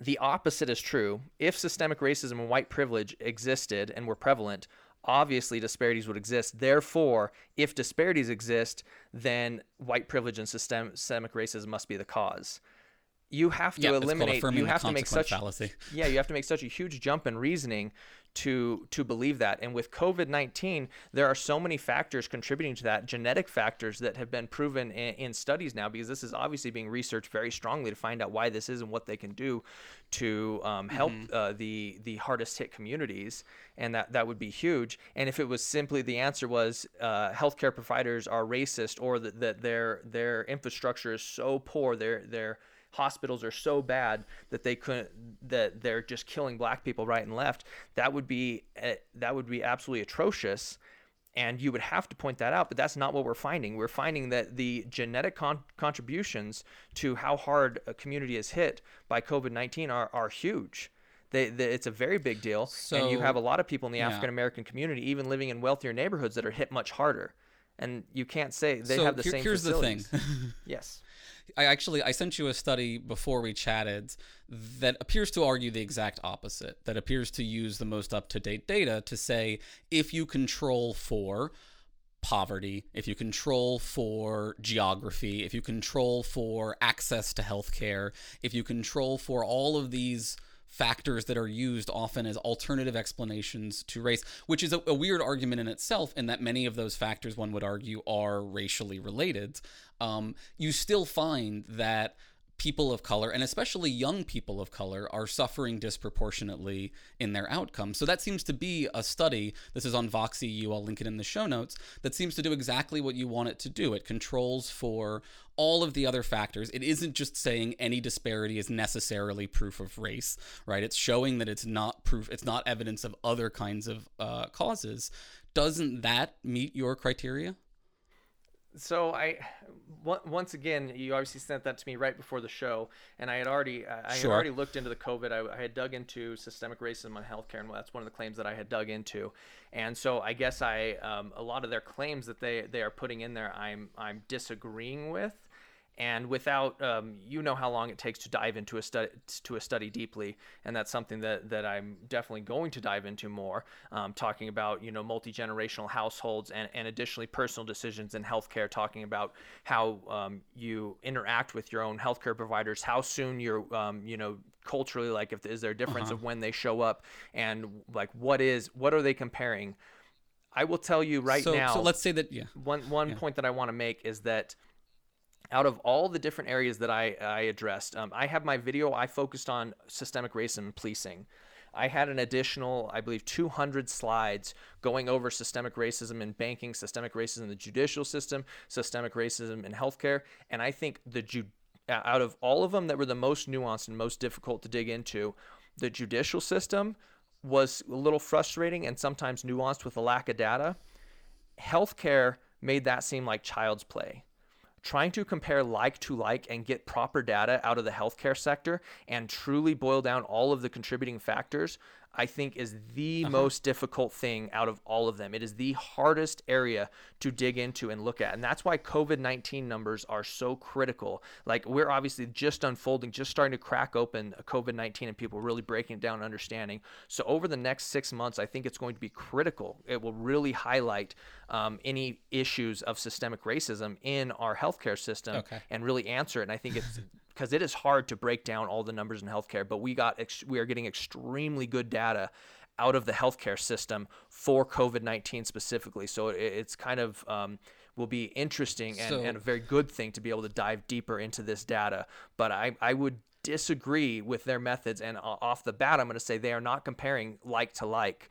the opposite is true. If systemic racism and white privilege existed and were prevalent, obviously disparities would exist. Therefore, if disparities exist, then white privilege and systemic racism must be the cause. You have to yeah, eliminate. You have to make such. Fallacy. Yeah, you have to make such a huge jump in reasoning to to believe that. And with COVID nineteen, there are so many factors contributing to that, genetic factors that have been proven in, in, studies now, because this is obviously being researched very strongly to find out why this is and what they can do to um, help mm-hmm. uh, the the hardest hit communities, and that that would be huge. And if it was simply the answer was uh, healthcare providers are racist or that, that their their infrastructure is so poor, their their hospitals are so bad that they couldn't that they're just killing black people right and left that would be eh, that would be absolutely atrocious. And you would have to point that out but that's not what we're finding. We're finding that the genetic con- contributions to how hard a community is hit by covid-19 are, are huge. They, they, it's a very big deal so, and you have a lot of people in the yeah. african american community even living in wealthier neighborhoods that are hit much harder. And you can't say they so have the here, same here's facilities. the thing. yes I actually I sent you a study before we chatted that appears to argue the exact opposite. That appears to use the most up-to-date data to say if you control for poverty, if you control for geography, if you control for access to healthcare, if you control for all of these factors that are used often as alternative explanations to race, which is a, a, weird argument in itself, in that many of those factors, one would argue, are racially related. Um, you still find that people of color, and especially young people of color, are suffering disproportionately in their outcomes. So that seems to be a study. This is on VoxEU. I'll link it in the show notes. That seems to do exactly what you want it to do. It controls for all of the other factors. It isn't just saying any disparity is necessarily proof of race, right? It's showing that it's not proof. It's not evidence of other kinds of uh, causes. Doesn't that meet your criteria? So I once again, you obviously sent that to me right before the show, and I had already I had already looked into the COVID. I, I, had dug into systemic racism on healthcare, and that's one of the claims that I had dug into. And so I guess I um, a lot of their claims that they they are putting in there, I'm I'm disagreeing with and without um, you know how long it takes to dive into a study to a study deeply and that's something that, that i'm definitely going to dive into more um, talking about you know multi-generational households and, and additionally personal decisions in healthcare talking about how um, you interact with your own healthcare providers how soon you're um, you know culturally like if is there a difference Uh-huh. of when they show up and like what is what are they comparing i will tell you right so, now so let's say that yeah. one one point that I want to make is that out of all the different areas that I, I addressed, um, I have my video. I focused on systemic racism and policing. I had an additional, I believe, 200 slides going over systemic racism in banking, systemic racism in the judicial system, systemic racism in healthcare, and I think the ju- out of all of them that were the most nuanced and most difficult to dig into, the judicial system was a little frustrating and sometimes nuanced with a lack of data healthcare made that seem like child's play. Trying to compare like to like and get proper data out of the healthcare sector and truly boil down all of the contributing factors, I think is the most difficult thing out of all of them. It is the hardest area to dig into and look at. And that's why COVID 19 numbers are so critical. Like, we're obviously just unfolding, just starting to crack open COVID 19 and people really breaking it down and understanding. So, over the next six months, I think it's going to be critical. It will really highlight um, any issues of systemic racism in our healthcare system Okay. and really answer it. And I think it's because it is hard to break down all the numbers in healthcare, but we got ex- we are getting extremely good data out of the healthcare system for COVID nineteen specifically. So it, it's kind of um, will be interesting and, So- and a very good thing to be able to dive deeper into this data. But I I would disagree with their methods, and off the bat, I'm going to say they are not comparing like to like.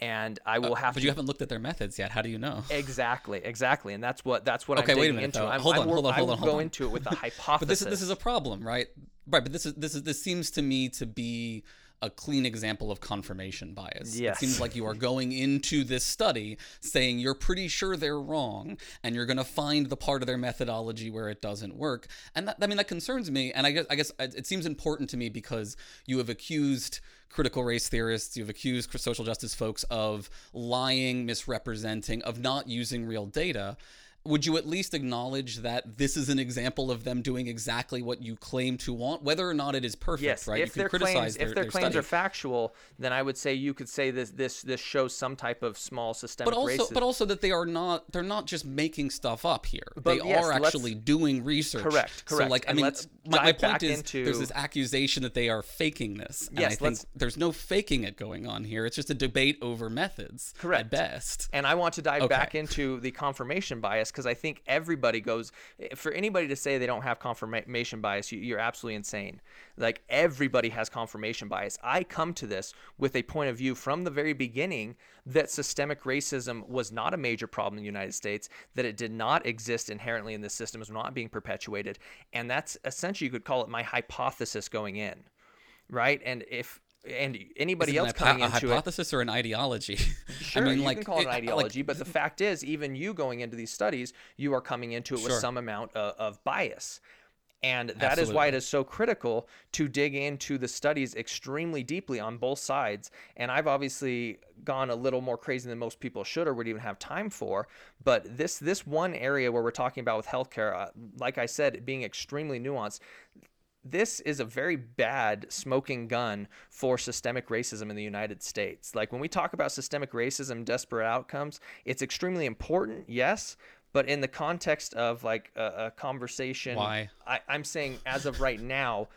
And I will uh, have But to you haven't looked at their methods yet. How do you know? Exactly, exactly, and that's what that's what Okay, I'm wait a minute, into. though. I'm, Hold I'm on, hold on, I hold will on, hold go on. into it with a hypothesis. But this is this is a problem, right? Right, but this is this is this seems to me to be a clean example of confirmation bias. Yes. It seems like you are going into this study saying you're pretty sure they're wrong and you're going to find the part of their methodology where it doesn't work. And that, I mean that concerns me and I guess I guess it seems important to me because you have accused critical race theorists, you've accused social justice folks of lying, misrepresenting, of not using real data would you at least acknowledge that this is an example of them doing exactly what you claim to want, whether or not it is perfect? yes. right? If you can their criticize claims, their, if their, their claims study. are factual, then I would say you could say this this this shows some type of small systemic but also, racism. but also that they are not they're not just making stuff up here. But they yes, are actually doing research. Correct, Correct. So like I And mean, let's my, my point is into- there's this accusation that they are faking this. And Yes, I think let's- there's no faking it going on here. It's just a debate over methods. Correct. At best. And I want to dive Okay. back into the confirmation bias because I think everybody goes eh, for anybody to say they don't have confirmation bias, you, you're absolutely insane. Like everybody has confirmation bias. I come to this with a point of view from the very beginning that systemic racism was not a major problem in the United States, that it did not exist inherently in the system, is not being perpetuated, and that's essentially you could call it my hypothesis going in, right? And if and anybody it else coming into a it hypothesis or an ideology? Sure, I mean, you like can call it an like, ideology, but the fact is, even you going into these studies, you are coming into it with some amount of, of bias. And that is why it Absolutely. is so critical to dig into the studies extremely deeply on both sides. And I've obviously gone a little more crazy than most people should or would even have time for. But this this one area where we're talking about with healthcare, uh, like I said, being extremely nuanced, this is a very bad smoking gun for systemic racism in the United States. Like when we talk about systemic racism, desperate outcomes, it's extremely important, yes, but in the context of like a, a conversation, Why? I, I'm saying as of right now,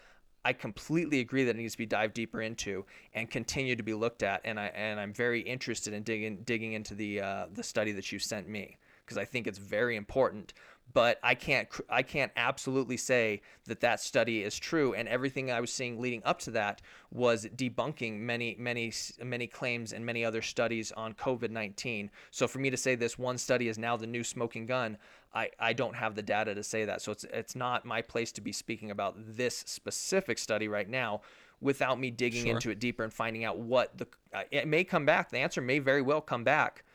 I completely agree that it needs to be dived deeper into and continue to be looked at, and I and I'm very interested in digging digging into the uh, the study that you sent me because I think it's very important. But I can't I can't absolutely say that that study is true, and everything I was seeing leading up to that was debunking many many many claims and many other studies on COVID nineteen. So for me to say this one study is now the new smoking gun, I, I don't have the data to say that. So it's it's not my place to be speaking about this specific study right now without me digging Sure. into it deeper and finding out what the uh, it may come back. The answer may very well come back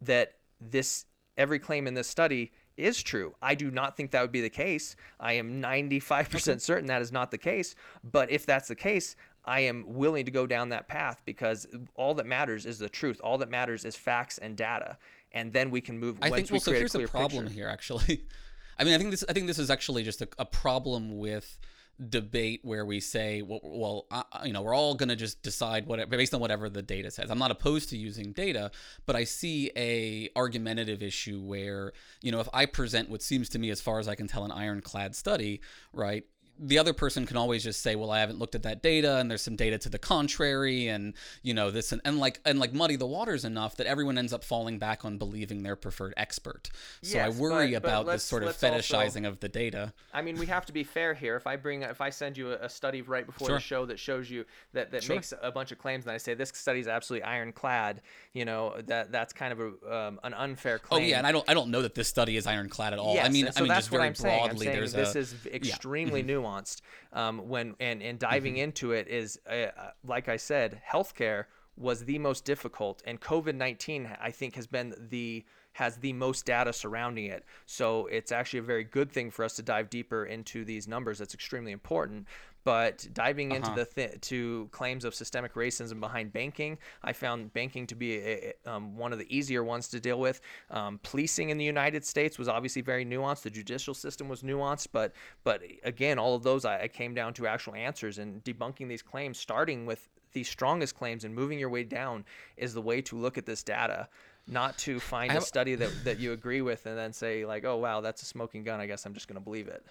that this every claim in this study is true. I do not think that would be the case. I am 95% certain that is not the case, but if that's the case, I am willing to go down that path because all that matters is the truth. All that matters is facts and data, and then we can move. I think we well. So here's a problem picture. here, actually. I mean, I think this. I think this is actually just a, a problem with debate where we say, well, well you know, we're all going to just decide what based on whatever the data says. I'm not opposed to using data, but I see a argumentative issue where you know, if I present what seems to me, as far as I can tell, an ironclad study, right? The other person can always just say, "Well, I haven't looked at that data, and there's some data to the contrary, and you know this and, and like and like muddy the waters enough that everyone ends up falling back on believing their preferred expert. So Yes, I worry but- but about this sort of let's also- fetishizing of the data. I mean, we have to be fair here. If I bring, if I send you a, a study right before Sure. the show that shows you that that Sure. makes a bunch of claims, and I say this study is absolutely ironclad, you know, that that's kind of a um, an unfair claim. Oh yeah, and I don't I don't know that this study is ironclad at all. Yes, I mean, so I mean just very I'm saying. I'm broadly, saying there's this a, is extremely Mm-hmm. Nuanced. Um, when and and diving into it is, uh, uh, like I said, healthcare was the most difficult, and COVID nineteen I think has been the has the most data surrounding it. So it's actually a very good thing for us to dive deeper into these numbers. That's extremely important. But diving into Uh-huh. the th- to claims of systemic racism behind banking, I found banking to be a, a- um, one of the easier ones to deal with. Um, policing in the United States was obviously very nuanced. The judicial system was nuanced, but but again, all of those I, I came down to actual answers and debunking these claims, starting with the strongest claims and moving your way down is the way to look at this data. Not to find a study that, that you agree with and then say like, oh wow, that's a smoking gun. I guess I'm just going to believe it.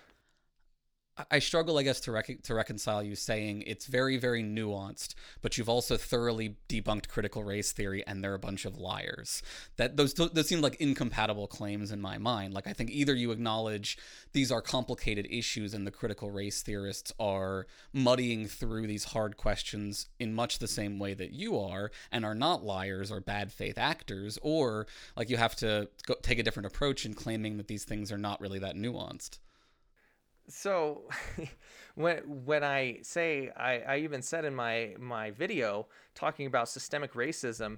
I struggle, I guess, to rec- to reconcile you saying it's very, very nuanced, but you've also thoroughly debunked critical race theory, and they're a bunch of liars. That those those seem like incompatible claims in my mind. Like I think either you acknowledge these are complicated issues, and the critical race theorists are muddying through these hard questions in much the same way that you are, and are not liars or bad faith actors, or like you have to go, take a different approach in claiming that these things are not really that nuanced. So when when I say I, I even said in my my video talking about systemic racism,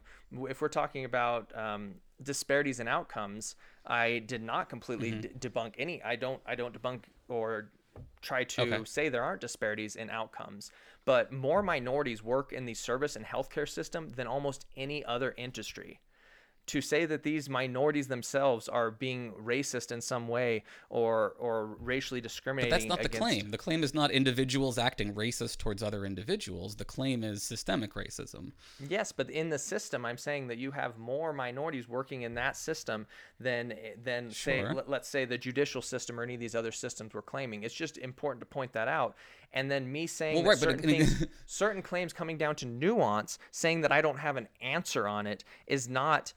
if we're talking about um, disparities in outcomes, I did not completely Mm-hmm. d- debunk any. I don't I don't debunk or try to Okay. say there aren't disparities in outcomes, but more minorities work in the service and healthcare system than almost any other industry to say that these minorities themselves are being racist in some way or or racially discriminating. But that's not the against claim. The claim is not individuals acting racist towards other individuals. The claim is systemic racism. Yes, but in the system, I'm saying that you have more minorities working in that system than than say Sure. let, let's say the judicial system or any of these other systems we're claiming. It's just important to point that out. And then me saying Well, right, certain, again- things, certain claims coming down to nuance, saying that I don't have an answer on it is not.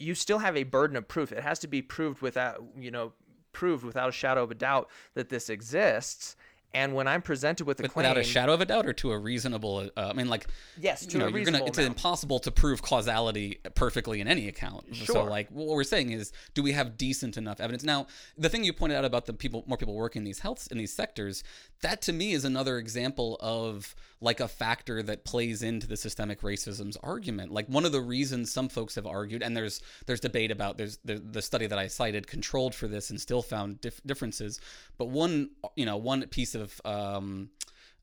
You still have a burden of proof. It has to be proved without you know proved without a shadow of a doubt that this exists. And when I'm presented with a With- claim, Without a shadow of a doubt, or to a reasonable. Uh, I mean, like Yes, you to know, a reasonable It's amount. impossible to prove causality perfectly in any account. Sure. So, like, what we're saying is, do we have decent enough evidence? Now, the thing you pointed out about the people, more people working in these health in these sectors, that to me is another example of like a factor that plays into the systemic racism's argument. Like one of the reasons some folks have argued, and there's there's debate about there's the, the study that I cited controlled for this and still found dif- differences. But one you know one piece of um,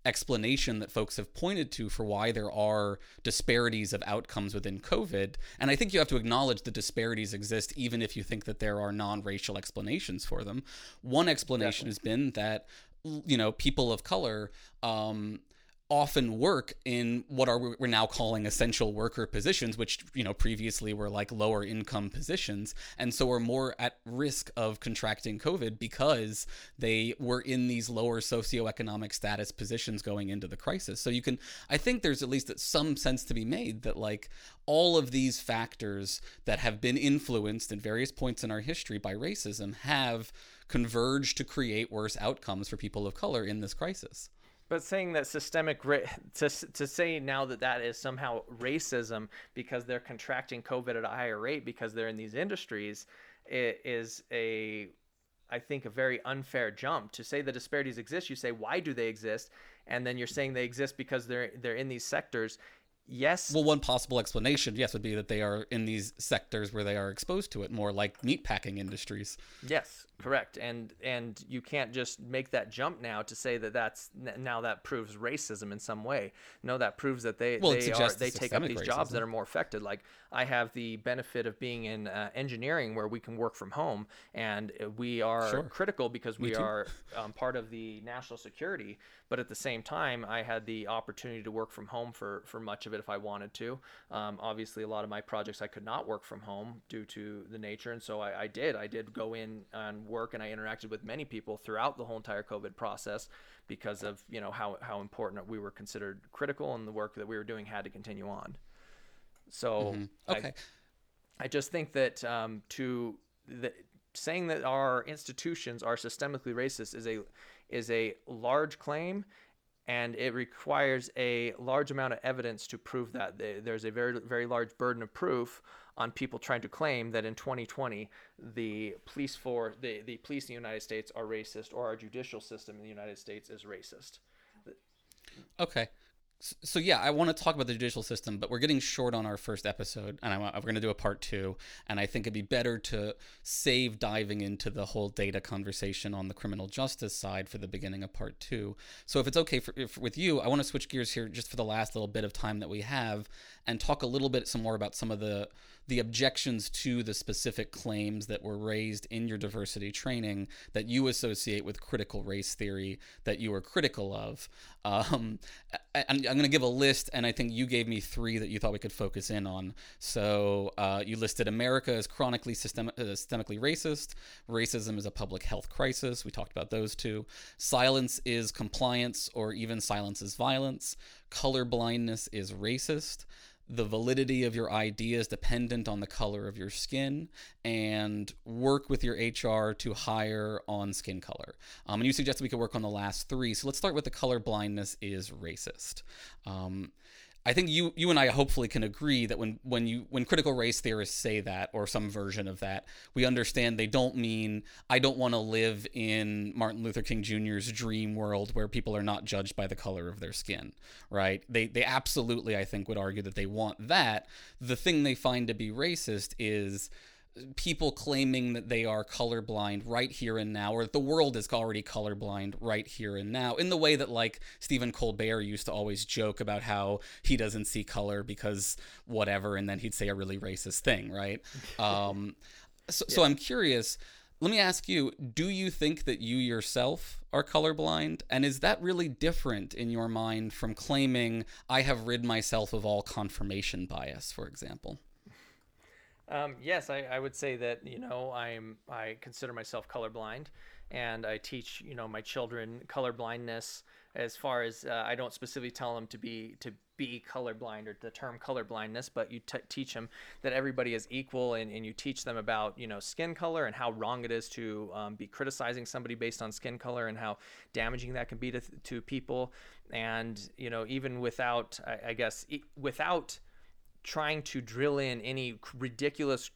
explanation that folks have pointed to for why there are disparities of outcomes within COVID. And I think you have to acknowledge the disparities exist even if you think that there are non racial explanations for them. One explanation has been that, you know, people of color, um, often work in what are we're now calling essential worker positions which you know previously were like lower income positions and so are more at risk of contracting covid because they were in these lower socioeconomic status positions going into the crisis. So you can i think there's at least some sense to be made that like all of these factors that have been influenced at various points in our history by racism have converged to create worse outcomes for people of color in this crisis But saying that systemic ra- to to say now that that is somehow racism because they're contracting COVID at a higher rate because they're in these industries is a I think a very unfair jump to say the disparities exist. You say why do they exist, and then you're saying they exist because they're they're in these sectors. Yes, Well, one possible explanation, yes, would be that they are in these sectors where they are exposed to it, more like meatpacking industries. Yes, correct. And and you can't just make that jump now to say that that's now that proves racism in some way. No, that proves that they Well, they are they take up these jobs that are more affected. Like I have the benefit of being in uh, engineering where we can work from home, and uh, we are Sure. critical because we are um, part of the national security. But at the same time, I had the opportunity to work from home for for much of it it if I wanted to. Um, obviously, a lot of my projects I could not work from home due to the nature, and so I, I did. I did go in and work, and I interacted with many people throughout the whole entire COVID process because of you know how how important we were considered critical, and the work that we were doing had to continue on. So Mm-hmm. okay. I, I just think that um, to the, saying that our institutions are systemically racist is a is a large claim and it requires a large amount of evidence to prove that there's a very very large burden of proof on people trying to claim that in 2020 the police for the, the police in the United States are racist or our judicial system in the United States is racist. Okay. So yeah, I want to talk about the judicial system, but we're getting short on our first episode, and I want, we're going to do a part two. And I think it'd be better to save diving into the whole data conversation on the criminal justice side for the beginning of part two. So if it's okay for, if, with you, I want to switch gears here just for the last little bit of time that we have, and talk a little bit some more about some of the the objections to the specific claims that were raised in your diversity training that you associate with critical race theory that you were critical of. Um, and I'm going to give a list, and I think you gave me three that you thought we could focus in on. So uh, you listed America as chronically system- uh, systemically racist. Racism is a public health crisis. We talked about those two. Silence is compliance, or even silence is violence. Color blindness is racist the validity of your ID is dependent on the color of your skin and work with your HR to hire on skin color. Um, and you suggested we could work on the last three. So let's start with the color blindness is racist. Um, I think you you and I hopefully can agree that when when you when critical race theorists say that or some version of that, we understand they don't mean I don't want to live in Martin Luther King Jr.'s dream world where people are not judged by the color of their skin, right? They they absolutely I think would argue that they want that. The thing they find to be racist is people claiming that they are colorblind right here and now, or that the world is already colorblind right here and now, in the way that like Stephen Colbert used to always joke about how he doesn't see color because whatever, and then he'd say a really racist thing, right? Um, so, yeah. so I'm curious. Let me ask you, do you think that you yourself are colorblind? And is that really different in your mind from claiming I have rid myself of all confirmation bias, for example? Um, yes, I, I would say that you know I'm I consider myself colorblind, and I teach you know my children colorblindness. As far as uh, I don't specifically tell them to be to be colorblind or the term colorblindness, but you t- teach them that everybody is equal, and, and you teach them about you know skin color and how wrong it is to um, be criticizing somebody based on skin color and how damaging that can be to to people, and you know even without I, I guess without trying to drill in any ridiculous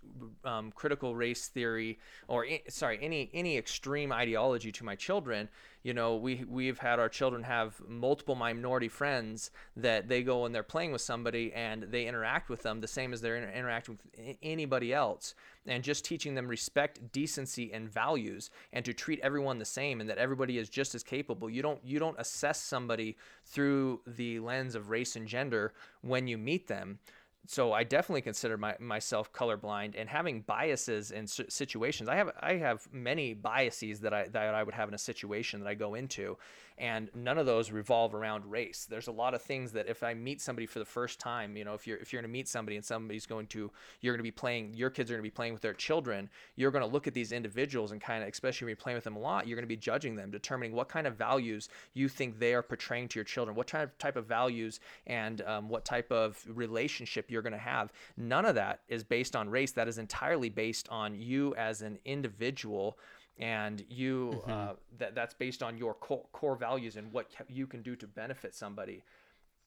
um, critical race theory or sorry any any extreme ideology to my children you know we we've had our children have multiple minority friends that they go and they're playing with somebody and they interact with them the same as they're inter- interacting with anybody else and just teaching them respect decency and values and to treat everyone the same and that everybody is just as capable. You don't you don't assess somebody through the lens of race and gender when you meet them so I definitely consider my, myself colorblind and having biases in situations. I have I have many biases that I that I would have in a situation that I go into, and none of those revolve around race. There's a lot of things that if I meet somebody for the first time, you know, if you're if you're going to meet somebody and somebody's going to you're going to be playing your kids are going to be playing with their children, you're going to look at these individuals and kind of especially when you're playing with them a lot, you're going to be judging them, determining what kind of values you think they are portraying to your children, what type type of values and um, what type of relationship you're going to have. None of that is based on race. That is entirely based on you as an individual and you mm-hmm. uh, that that's based on your core, core values and what you can do to benefit somebody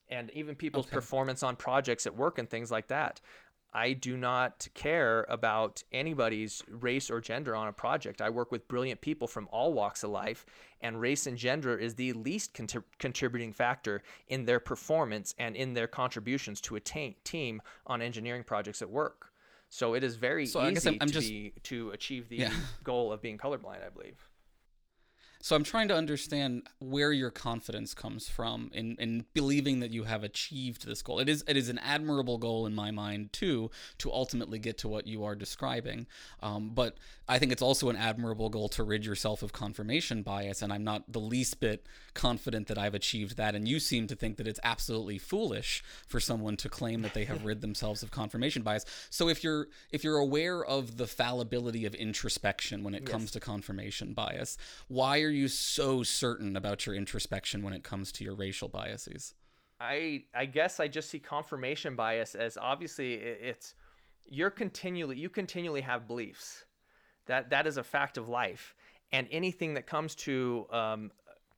and even people's okay. performance on projects at work and things like that I do not care about anybody's race or gender on a project. I work with brilliant people from all walks of life, and race and gender is the least contributing factor in their performance and in their contributions to a team on engineering projects at work. So it is very so easy I'm, I'm to, just, be, to achieve the yeah. goal of being colorblind, I believe. So I'm trying to understand where your confidence comes from in, in believing that you have achieved this goal. It is it is an admirable goal in my mind too to ultimately get to what you are describing. Um, but I think it's also an admirable goal to rid yourself of confirmation bias, and I'm not the least bit confident that I've achieved that. And you seem to think that it's absolutely foolish for someone to claim that they have rid themselves of confirmation bias. So if you're if you're aware of the fallibility of introspection when it yes. comes to confirmation bias, why are you so certain about your introspection when it comes to your racial biases? I I guess I just see confirmation bias as obviously it's you're continually you continually have beliefs. That that is a fact of life. And anything that comes to um,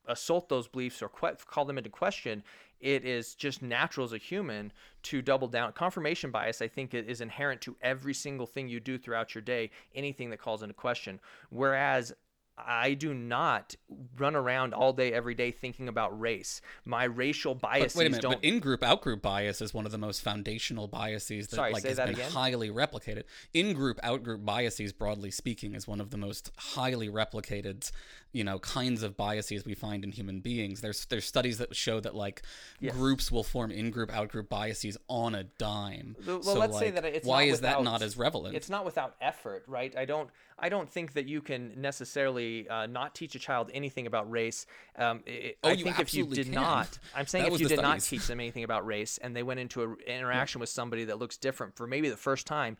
assault those beliefs or que- call them into question it is just natural as a human to double down. Confirmation bias i think is inherent to every single thing you do throughout your day anything that calls into question. Whereas I do not run around all day, every day thinking about race. My racial biases but wait a minute, don't. But in-group, out-group bias is one of the most foundational biases that Sorry, like has that been again? highly replicated. In-group, out-group biases, broadly speaking, is one of the most highly replicated, you know, kinds of biases we find in human beings. There's there's studies that show that like yes. groups will form in-group, out-group biases on a dime. Well, so, let's like, say that it's why is without, that not as relevant? It's not without effort, right? I don't I don't think that you can necessarily uh, not teach a child anything about race. Um, it, oh, I you think if you did can. not, I'm saying that if you did studies. not teach them anything about race and they went into an interaction yeah. with somebody that looks different for maybe the first time,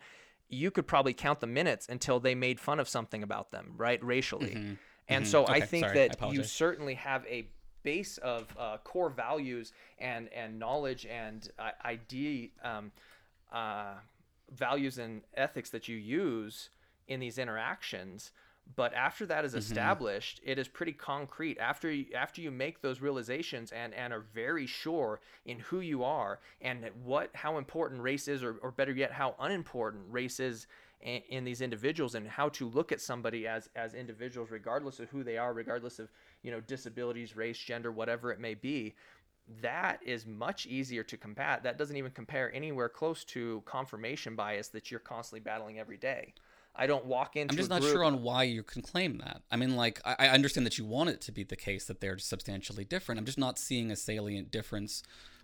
you could probably count the minutes until they made fun of something about them, right, racially. Mm-hmm. And mm-hmm. so okay, I think sorry, that I you certainly have a base of uh, core values and and knowledge and uh, idea um, uh, values and ethics that you use in these interactions but after that is established mm-hmm. it is pretty concrete. After you, after you make those realizations and and are very sure in who you are and what how important race is or, or better yet how unimportant race is in, in these individuals and how to look at somebody as as individuals regardless of who they are regardless of you know disabilities race gender whatever it may be that is much easier to combat. That doesn't even compare anywhere close to confirmation bias that you're constantly battling every day I don't walk into. I'm just not sure on why you can claim that. I mean, like, I, I, understand that you want it to be the case that they're substantially different. I'm just not seeing a salient difference.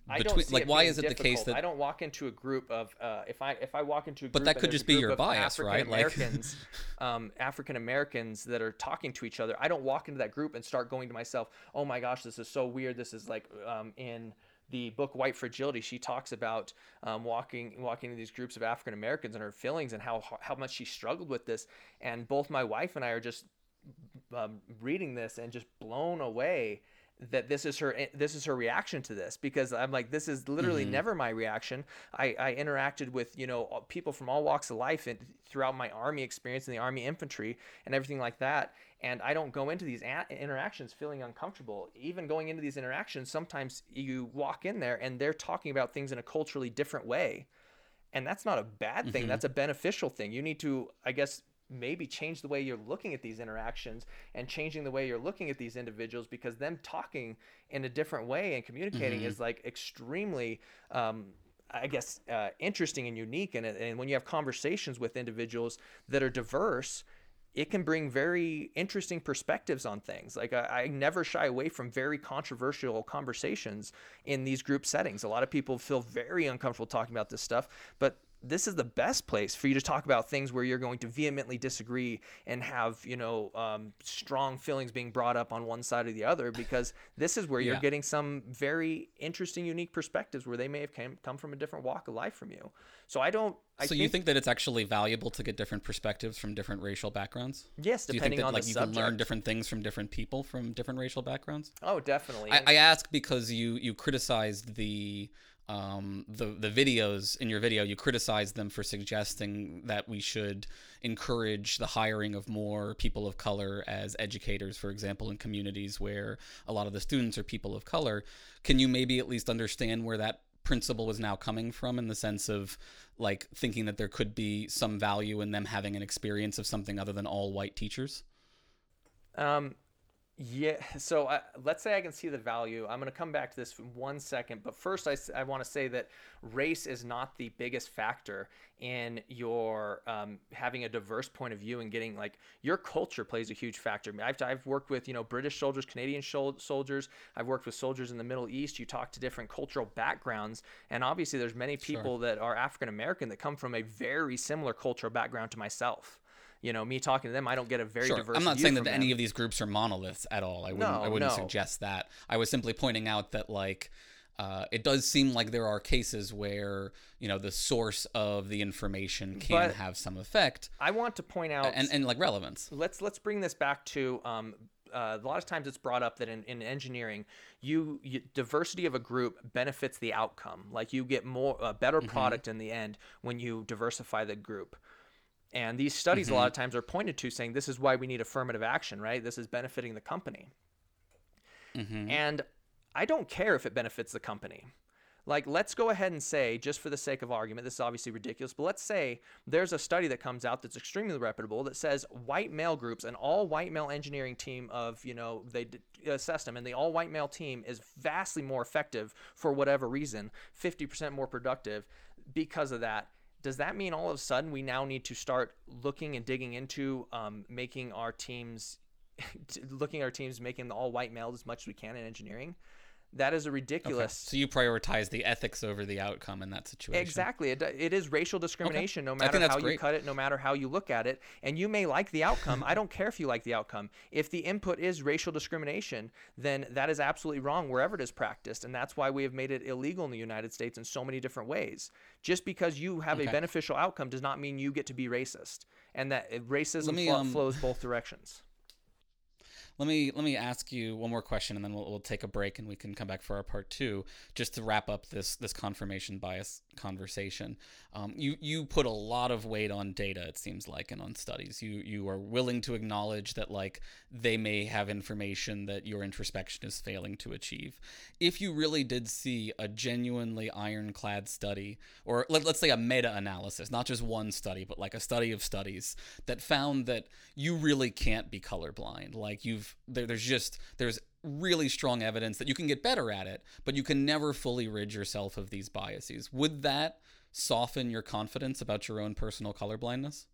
I between, don't see like, why is it difficult. the case that I don't walk into a group of uh, if I if I walk into a group But that could just be your of bias, African right? Like- Americans, um, African Americans that are talking to each other. I don't walk into that group and start going to myself, "Oh my gosh, this is so weird. This is like um, in." The book White Fragility, she talks about um, walking walking in these groups of African Americans and her feelings and how how much she struggled with this. And both my wife and I are just um, reading this and just blown away that this is her this is her reaction to this because I'm like this is literally Mm-hmm. never my reaction. I, I interacted with you know people from all walks of life and throughout my army experience in the army infantry and everything like that. And I don't go into these a- interactions feeling uncomfortable. Even going into these interactions, sometimes you walk in there and they're talking about things in a culturally different way, and that's not a bad thing. Mm-hmm. That's a beneficial thing. You need to, I guess, maybe change the way you're looking at these interactions and changing the way you're looking at these individuals because them talking in a different way and communicating Mm-hmm. is like extremely um, I guess uh, interesting and unique and, and when you have conversations with individuals that are diverse it can bring very interesting perspectives on things. Like I, I, never shy away from very controversial conversations in these group settings. A lot of people feel very uncomfortable talking about this stuff, but this is the best place for you to talk about things where you're going to vehemently disagree and have you know um, strong feelings being brought up on one side or the other because this is where you're getting some very interesting unique perspectives where they may have came, come from a different walk of life from you so i don't I so you think that it's actually valuable to get different perspectives from different racial backgrounds? Yes, Do you think that on the like you can learn different things from different people from different racial backgrounds? oh definitely I, I ask because you you criticized the um, the the videos in your video. You criticize them for suggesting that we should encourage the hiring of more people of color as educators, for example, in communities where a lot of the students are people of color. Can you maybe at least understand where that principle is now coming from in the sense of like thinking that there could be some value in them having an experience of something other than all white teachers? Um, Yeah. So uh, let's say I can see the value. I'm going to come back to this in one second. But first, I, I want to say that race is not the biggest factor in your um, having a diverse point of view and getting like your culture plays a huge factor. I I've, I've worked with, you know, British soldiers, Canadian shol- soldiers. I've worked with soldiers in the Middle East. You talk to different cultural backgrounds. And obviously, there's many people that are African American that come from a very similar cultural background to myself. You know, me talking to them, I don't get a very Sure. diverse I'm not saying that them. any of these groups are monoliths at all. I wouldn't. No, I wouldn't no. suggest that. I was simply pointing out that like. Uh, it does seem like there are cases where you know the source of the information can But- have some effect I want to point out and, and like relevance. let's let's bring this back to um, uh, a lot of times it's brought up that in, in engineering you, you diversity of a group benefits the outcome like you get more a better product in the end when you diversify the group and these studies a lot mm-hmm. of times are pointed to saying this is why we need affirmative action right this is benefiting the company mm-hmm. and I don't care if it benefits the company. Like, let's go ahead and say, just for the sake of argument, this is obviously ridiculous, but let's say there's a study that comes out that's extremely reputable that says white male groups, an all white male engineering team of, you know, they d- assessed them, and the all white male team is vastly more effective for whatever reason, 50% more productive because of that. Does that mean all of a sudden we now need to start looking and digging into um, making our teams looking at our teams making the all white male as much as we can in engineering. That is a ridiculous. So you prioritize the ethics over the outcome in that situation. Exactly. It, it is racial discrimination no matter how you cut it, no matter how you look at it. And you may like the outcome. I don't care if you like the outcome. If the input is racial discrimination, then that is absolutely wrong wherever it is practiced. And that's why we have made it illegal in the United States in so many different ways. Just because you have a beneficial outcome does not mean you get to be racist. And that uh, racism me, um, flows both directions. Let me let me ask you one more question, and then we'll, we'll take a break, and we can come back for our part two, just to wrap up this this confirmation bias conversation. Um, you you put a lot of weight on data, it seems like, and on studies. You you are willing to acknowledge that like they may have information that your introspection is failing to achieve. If you really did see a genuinely ironclad study, or let, let's say a meta analysis, not just one study, but like a study of studies that found that you really can't be colorblind. Like you've there, there's just there's really strong evidence that you can get better at it, but you can never fully rid yourself of these biases. Would that soften your confidence about your own personal colorblindness?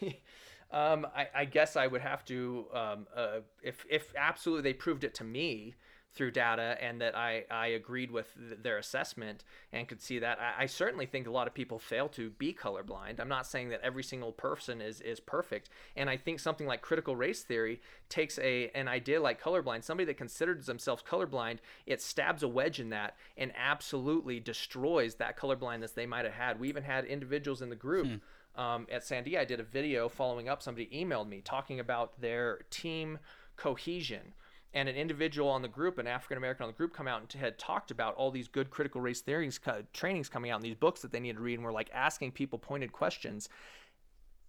Um, I, I guess I would have to, um, uh, if if absolutely they proved it to me through data and that I, I agreed with th- their assessment and could see that, I, I certainly think a lot of people fail to be colorblind. I'm not saying that every single person is is perfect, and I think something like critical race theory takes a an idea like colorblind, somebody that considers themselves colorblind, it stabs a wedge in that and absolutely destroys that colorblindness they might have had. We even had individuals in the group um, at Sandia, I did a video following up. Somebody emailed me talking about their team cohesion. And an individual on the group, an African American on the group, come out and had talked about all these good critical race theories trainings coming out in these books that they needed to read, and were like asking people pointed questions,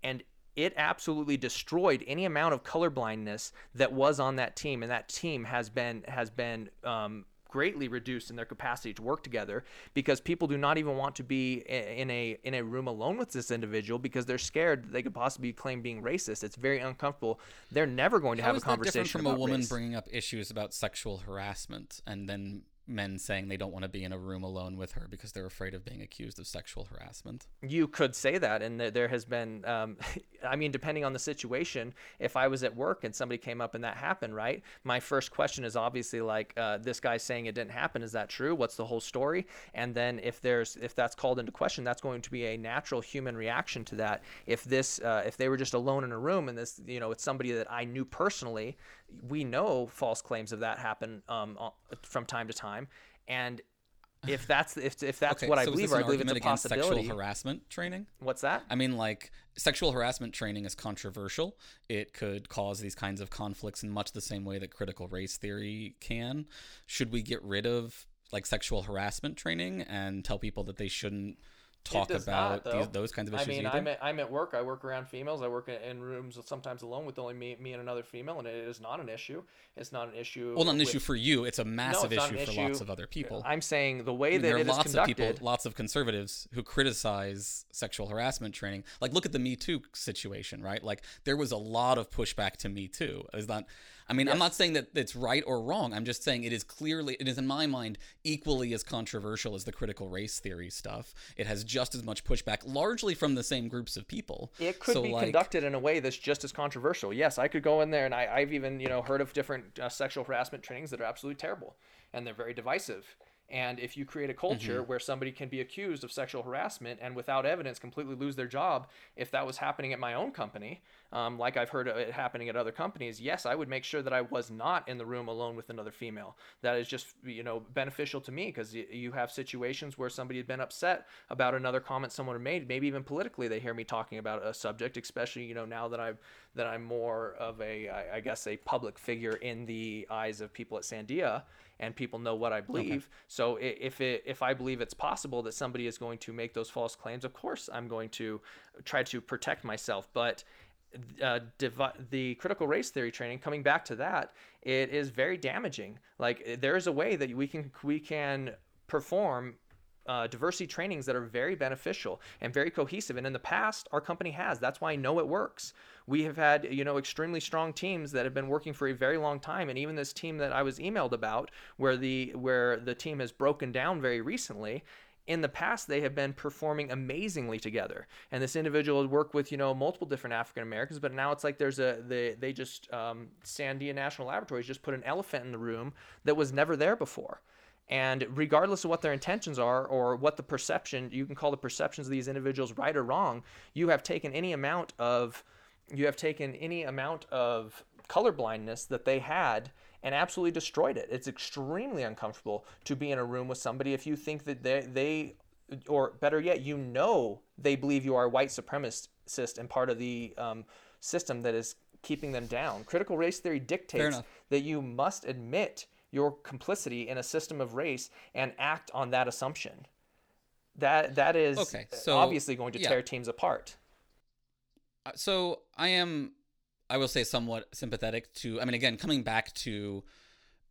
and it absolutely destroyed any amount of colorblindness that was on that team, and that team has been has been um, greatly reduced in their capacity to work together because people do not even want to be in a in a room alone with this individual because they're scared that they could possibly claim being racist. It's very uncomfortable. They're never going to How have a is that different conversation from a woman race. bringing up issues about sexual harassment and then men saying they don't want to be in a room alone with her because they're afraid of being accused of sexual harassment? you could say that and there- has been um, i mean depending on the situation if i was at work and somebody came up and that happened right my first question is obviously like uh, this guy's saying it didn't happen is that true? What's the whole story? And then if there's if that's called into question that's going to be a natural human reaction to that. If this uh, if they were just alone in a room and this you know it's somebody that i knew personally we know false claims of that happen um, uh, from time to time and if that's if, if that's Okay, what I so believe, or I believe it's a possibility. Sexual harassment training? What's that? I mean, like, sexual harassment training is controversial. It could cause these kinds of conflicts in much the same way that critical race theory can. Should we get rid of, like, sexual harassment training and tell people that they shouldn't talk about not, these, those kinds of I issues mean, either? I'm at, I'm at work. I work around females. I work in- in rooms sometimes alone with only me, me and another female, and it is not an issue. It's not an issue. well, not an with- issue for you. It's a massive it's issue for issue. lots of other people. I'm saying the way I mean, that there are lots conducted. of people, lots of conservatives who criticize sexual harassment training. Like, look at the Me Too situation, right? Like, there was a lot of pushback to Me Too. Is not, I mean, I'm not saying that it's right or wrong. I'm just saying it is clearly, it is in my mind equally as controversial as the critical race theory stuff. It has just as much pushback, largely from the same groups of people. It could So, be like, conducted in a way that's just as controversial. Yes, I could go in there, and I, I've even you know heard of different uh, sexual harassment trainings that are absolutely terrible, and they're very divisive. And if you create a culture Mm-hmm. where somebody can be accused of sexual harassment and without evidence completely lose their job, if that was happening at my own company, um, like I've heard of it happening at other companies, yes, I would make sure that I was not in the room alone with another female. That is just you know beneficial to me because you have situations where somebody had been upset about another comment someone made, maybe even politically they hear me talking about a subject, especially you know now that I'm that I'm more of a I I guess a public figure in the eyes of people at Sandia and people know what I believe. So if it, if I believe it's possible that somebody is going to make those false claims, of course I'm going to try to protect myself. But uh, divi- the critical race theory training, coming back to that, it is very damaging. Like there is a way that we can we can perform uh, diversity trainings that are very beneficial and very cohesive. And in the past, our company has. That's why I know it works. We have had, you know, extremely strong teams that have been working for a very long time. And even this team that I was emailed about, where the where the team has broken down very recently. In the past, they have been performing amazingly together, and this individual had worked with you know multiple different African Americans. But now it's like there's a they they just um, Sandia National Laboratories just put an elephant in the room that was never there before. And regardless of what their intentions are or what the perception, you can call the perceptions of these individuals right or wrong, you have taken any amount of you have taken any amount of colorblindness that they had and absolutely destroyed it. It's extremely uncomfortable to be in a room with somebody if you think that they they or better yet, you know they believe you are a white supremacist and part of the um, system that is keeping them down. Critical race theory dictates that you must admit your complicity in a system of race and act on that assumption. That that is Okay, so, obviously going to yeah. tear teams apart. Uh, so I am, I will say, somewhat sympathetic to. I mean, again, coming back to,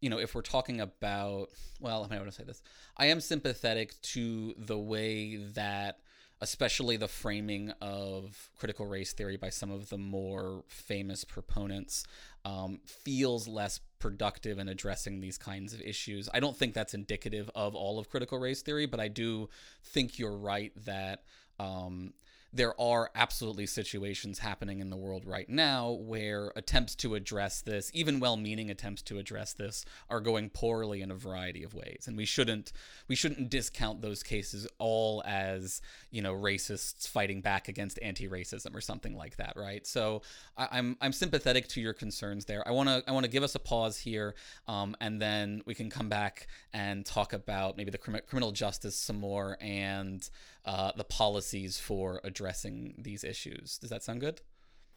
you know, if we're talking about, well, I mean, I want to say this. I am sympathetic to the way that, especially the framing of critical race theory by some of the more famous proponents, um, feels less productive in addressing these kinds of issues. I don't think that's indicative of all of critical race theory, but I do think you're right that. Um, there are absolutely situations happening in the world right now where attempts to address this, even well-meaning attempts to address this, are going poorly in a variety of ways. And we shouldn't we shouldn't discount those cases all as you know racists fighting back against anti-racism or something like that, right? So I, I'm I'm sympathetic to your concerns there. I want to I want to give us a pause here, um, and then we can come back and talk about maybe the crimi- criminal justice some more and uh, the policies for addressing these issues. Does that sound good?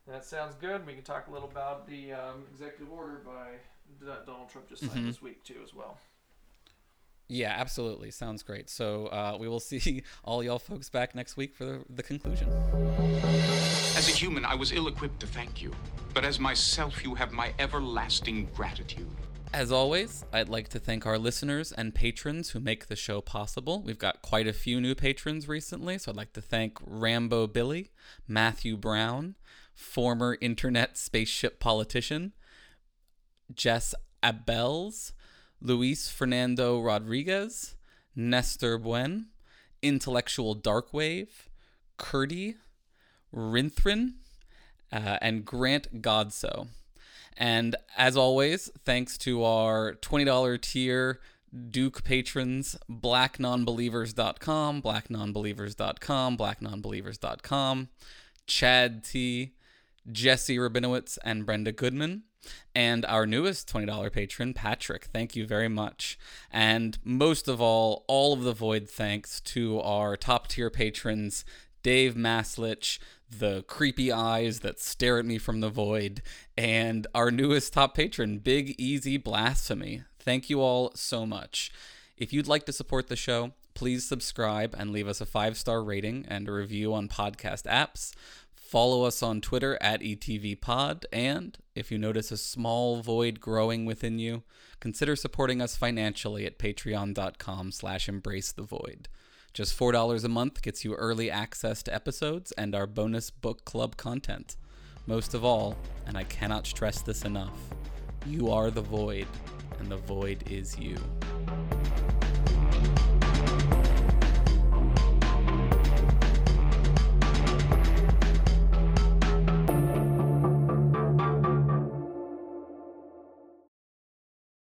That sounds good. We can talk a little about the um, executive order by that Donald Trump just signed Mm-hmm. this week too, as well. Yeah, absolutely. Sounds great. So uh, we will see all y'all folks back next week for the, the conclusion. As a human, I was ill equipped to thank you. But as myself, you have my everlasting gratitude. As always, I'd like to thank our listeners and patrons who make the show possible. We've got quite a few new patrons recently, so I'd like to thank Rambo Billy, Matthew Brown, former internet spaceship politician, Jess Abels, Luis Fernando Rodriguez, Nestor Buen, Intellectual Darkwave, Curdy, Rinthrin, uh, and Grant Godso. And as always, thanks to our $20 tier Duke patrons, blacknonbelievers.com, blacknonbelievers.com, blacknonbelievers.com, Chad T, Jesse Rabinowitz, and Brenda Goodman. And our newest $20 patron, Patrick. Thank you very much. And most of all, all of the void thanks to our top tier patrons, Dave Maslich, the creepy eyes that stare at me from the void, and our newest top patron, Big Easy Blasphemy. Thank you all so much. If you'd like to support the show, please subscribe and leave us a five star rating and a review on podcast apps. Follow us on Twitter at ETVPod, and if you notice a small void growing within you, consider supporting us financially at patreon.com slash embrace the void. Just $4 a month gets you early access to episodes and our bonus book club content. Most of all, and I cannot stress this enough, you are the void, and the void is you.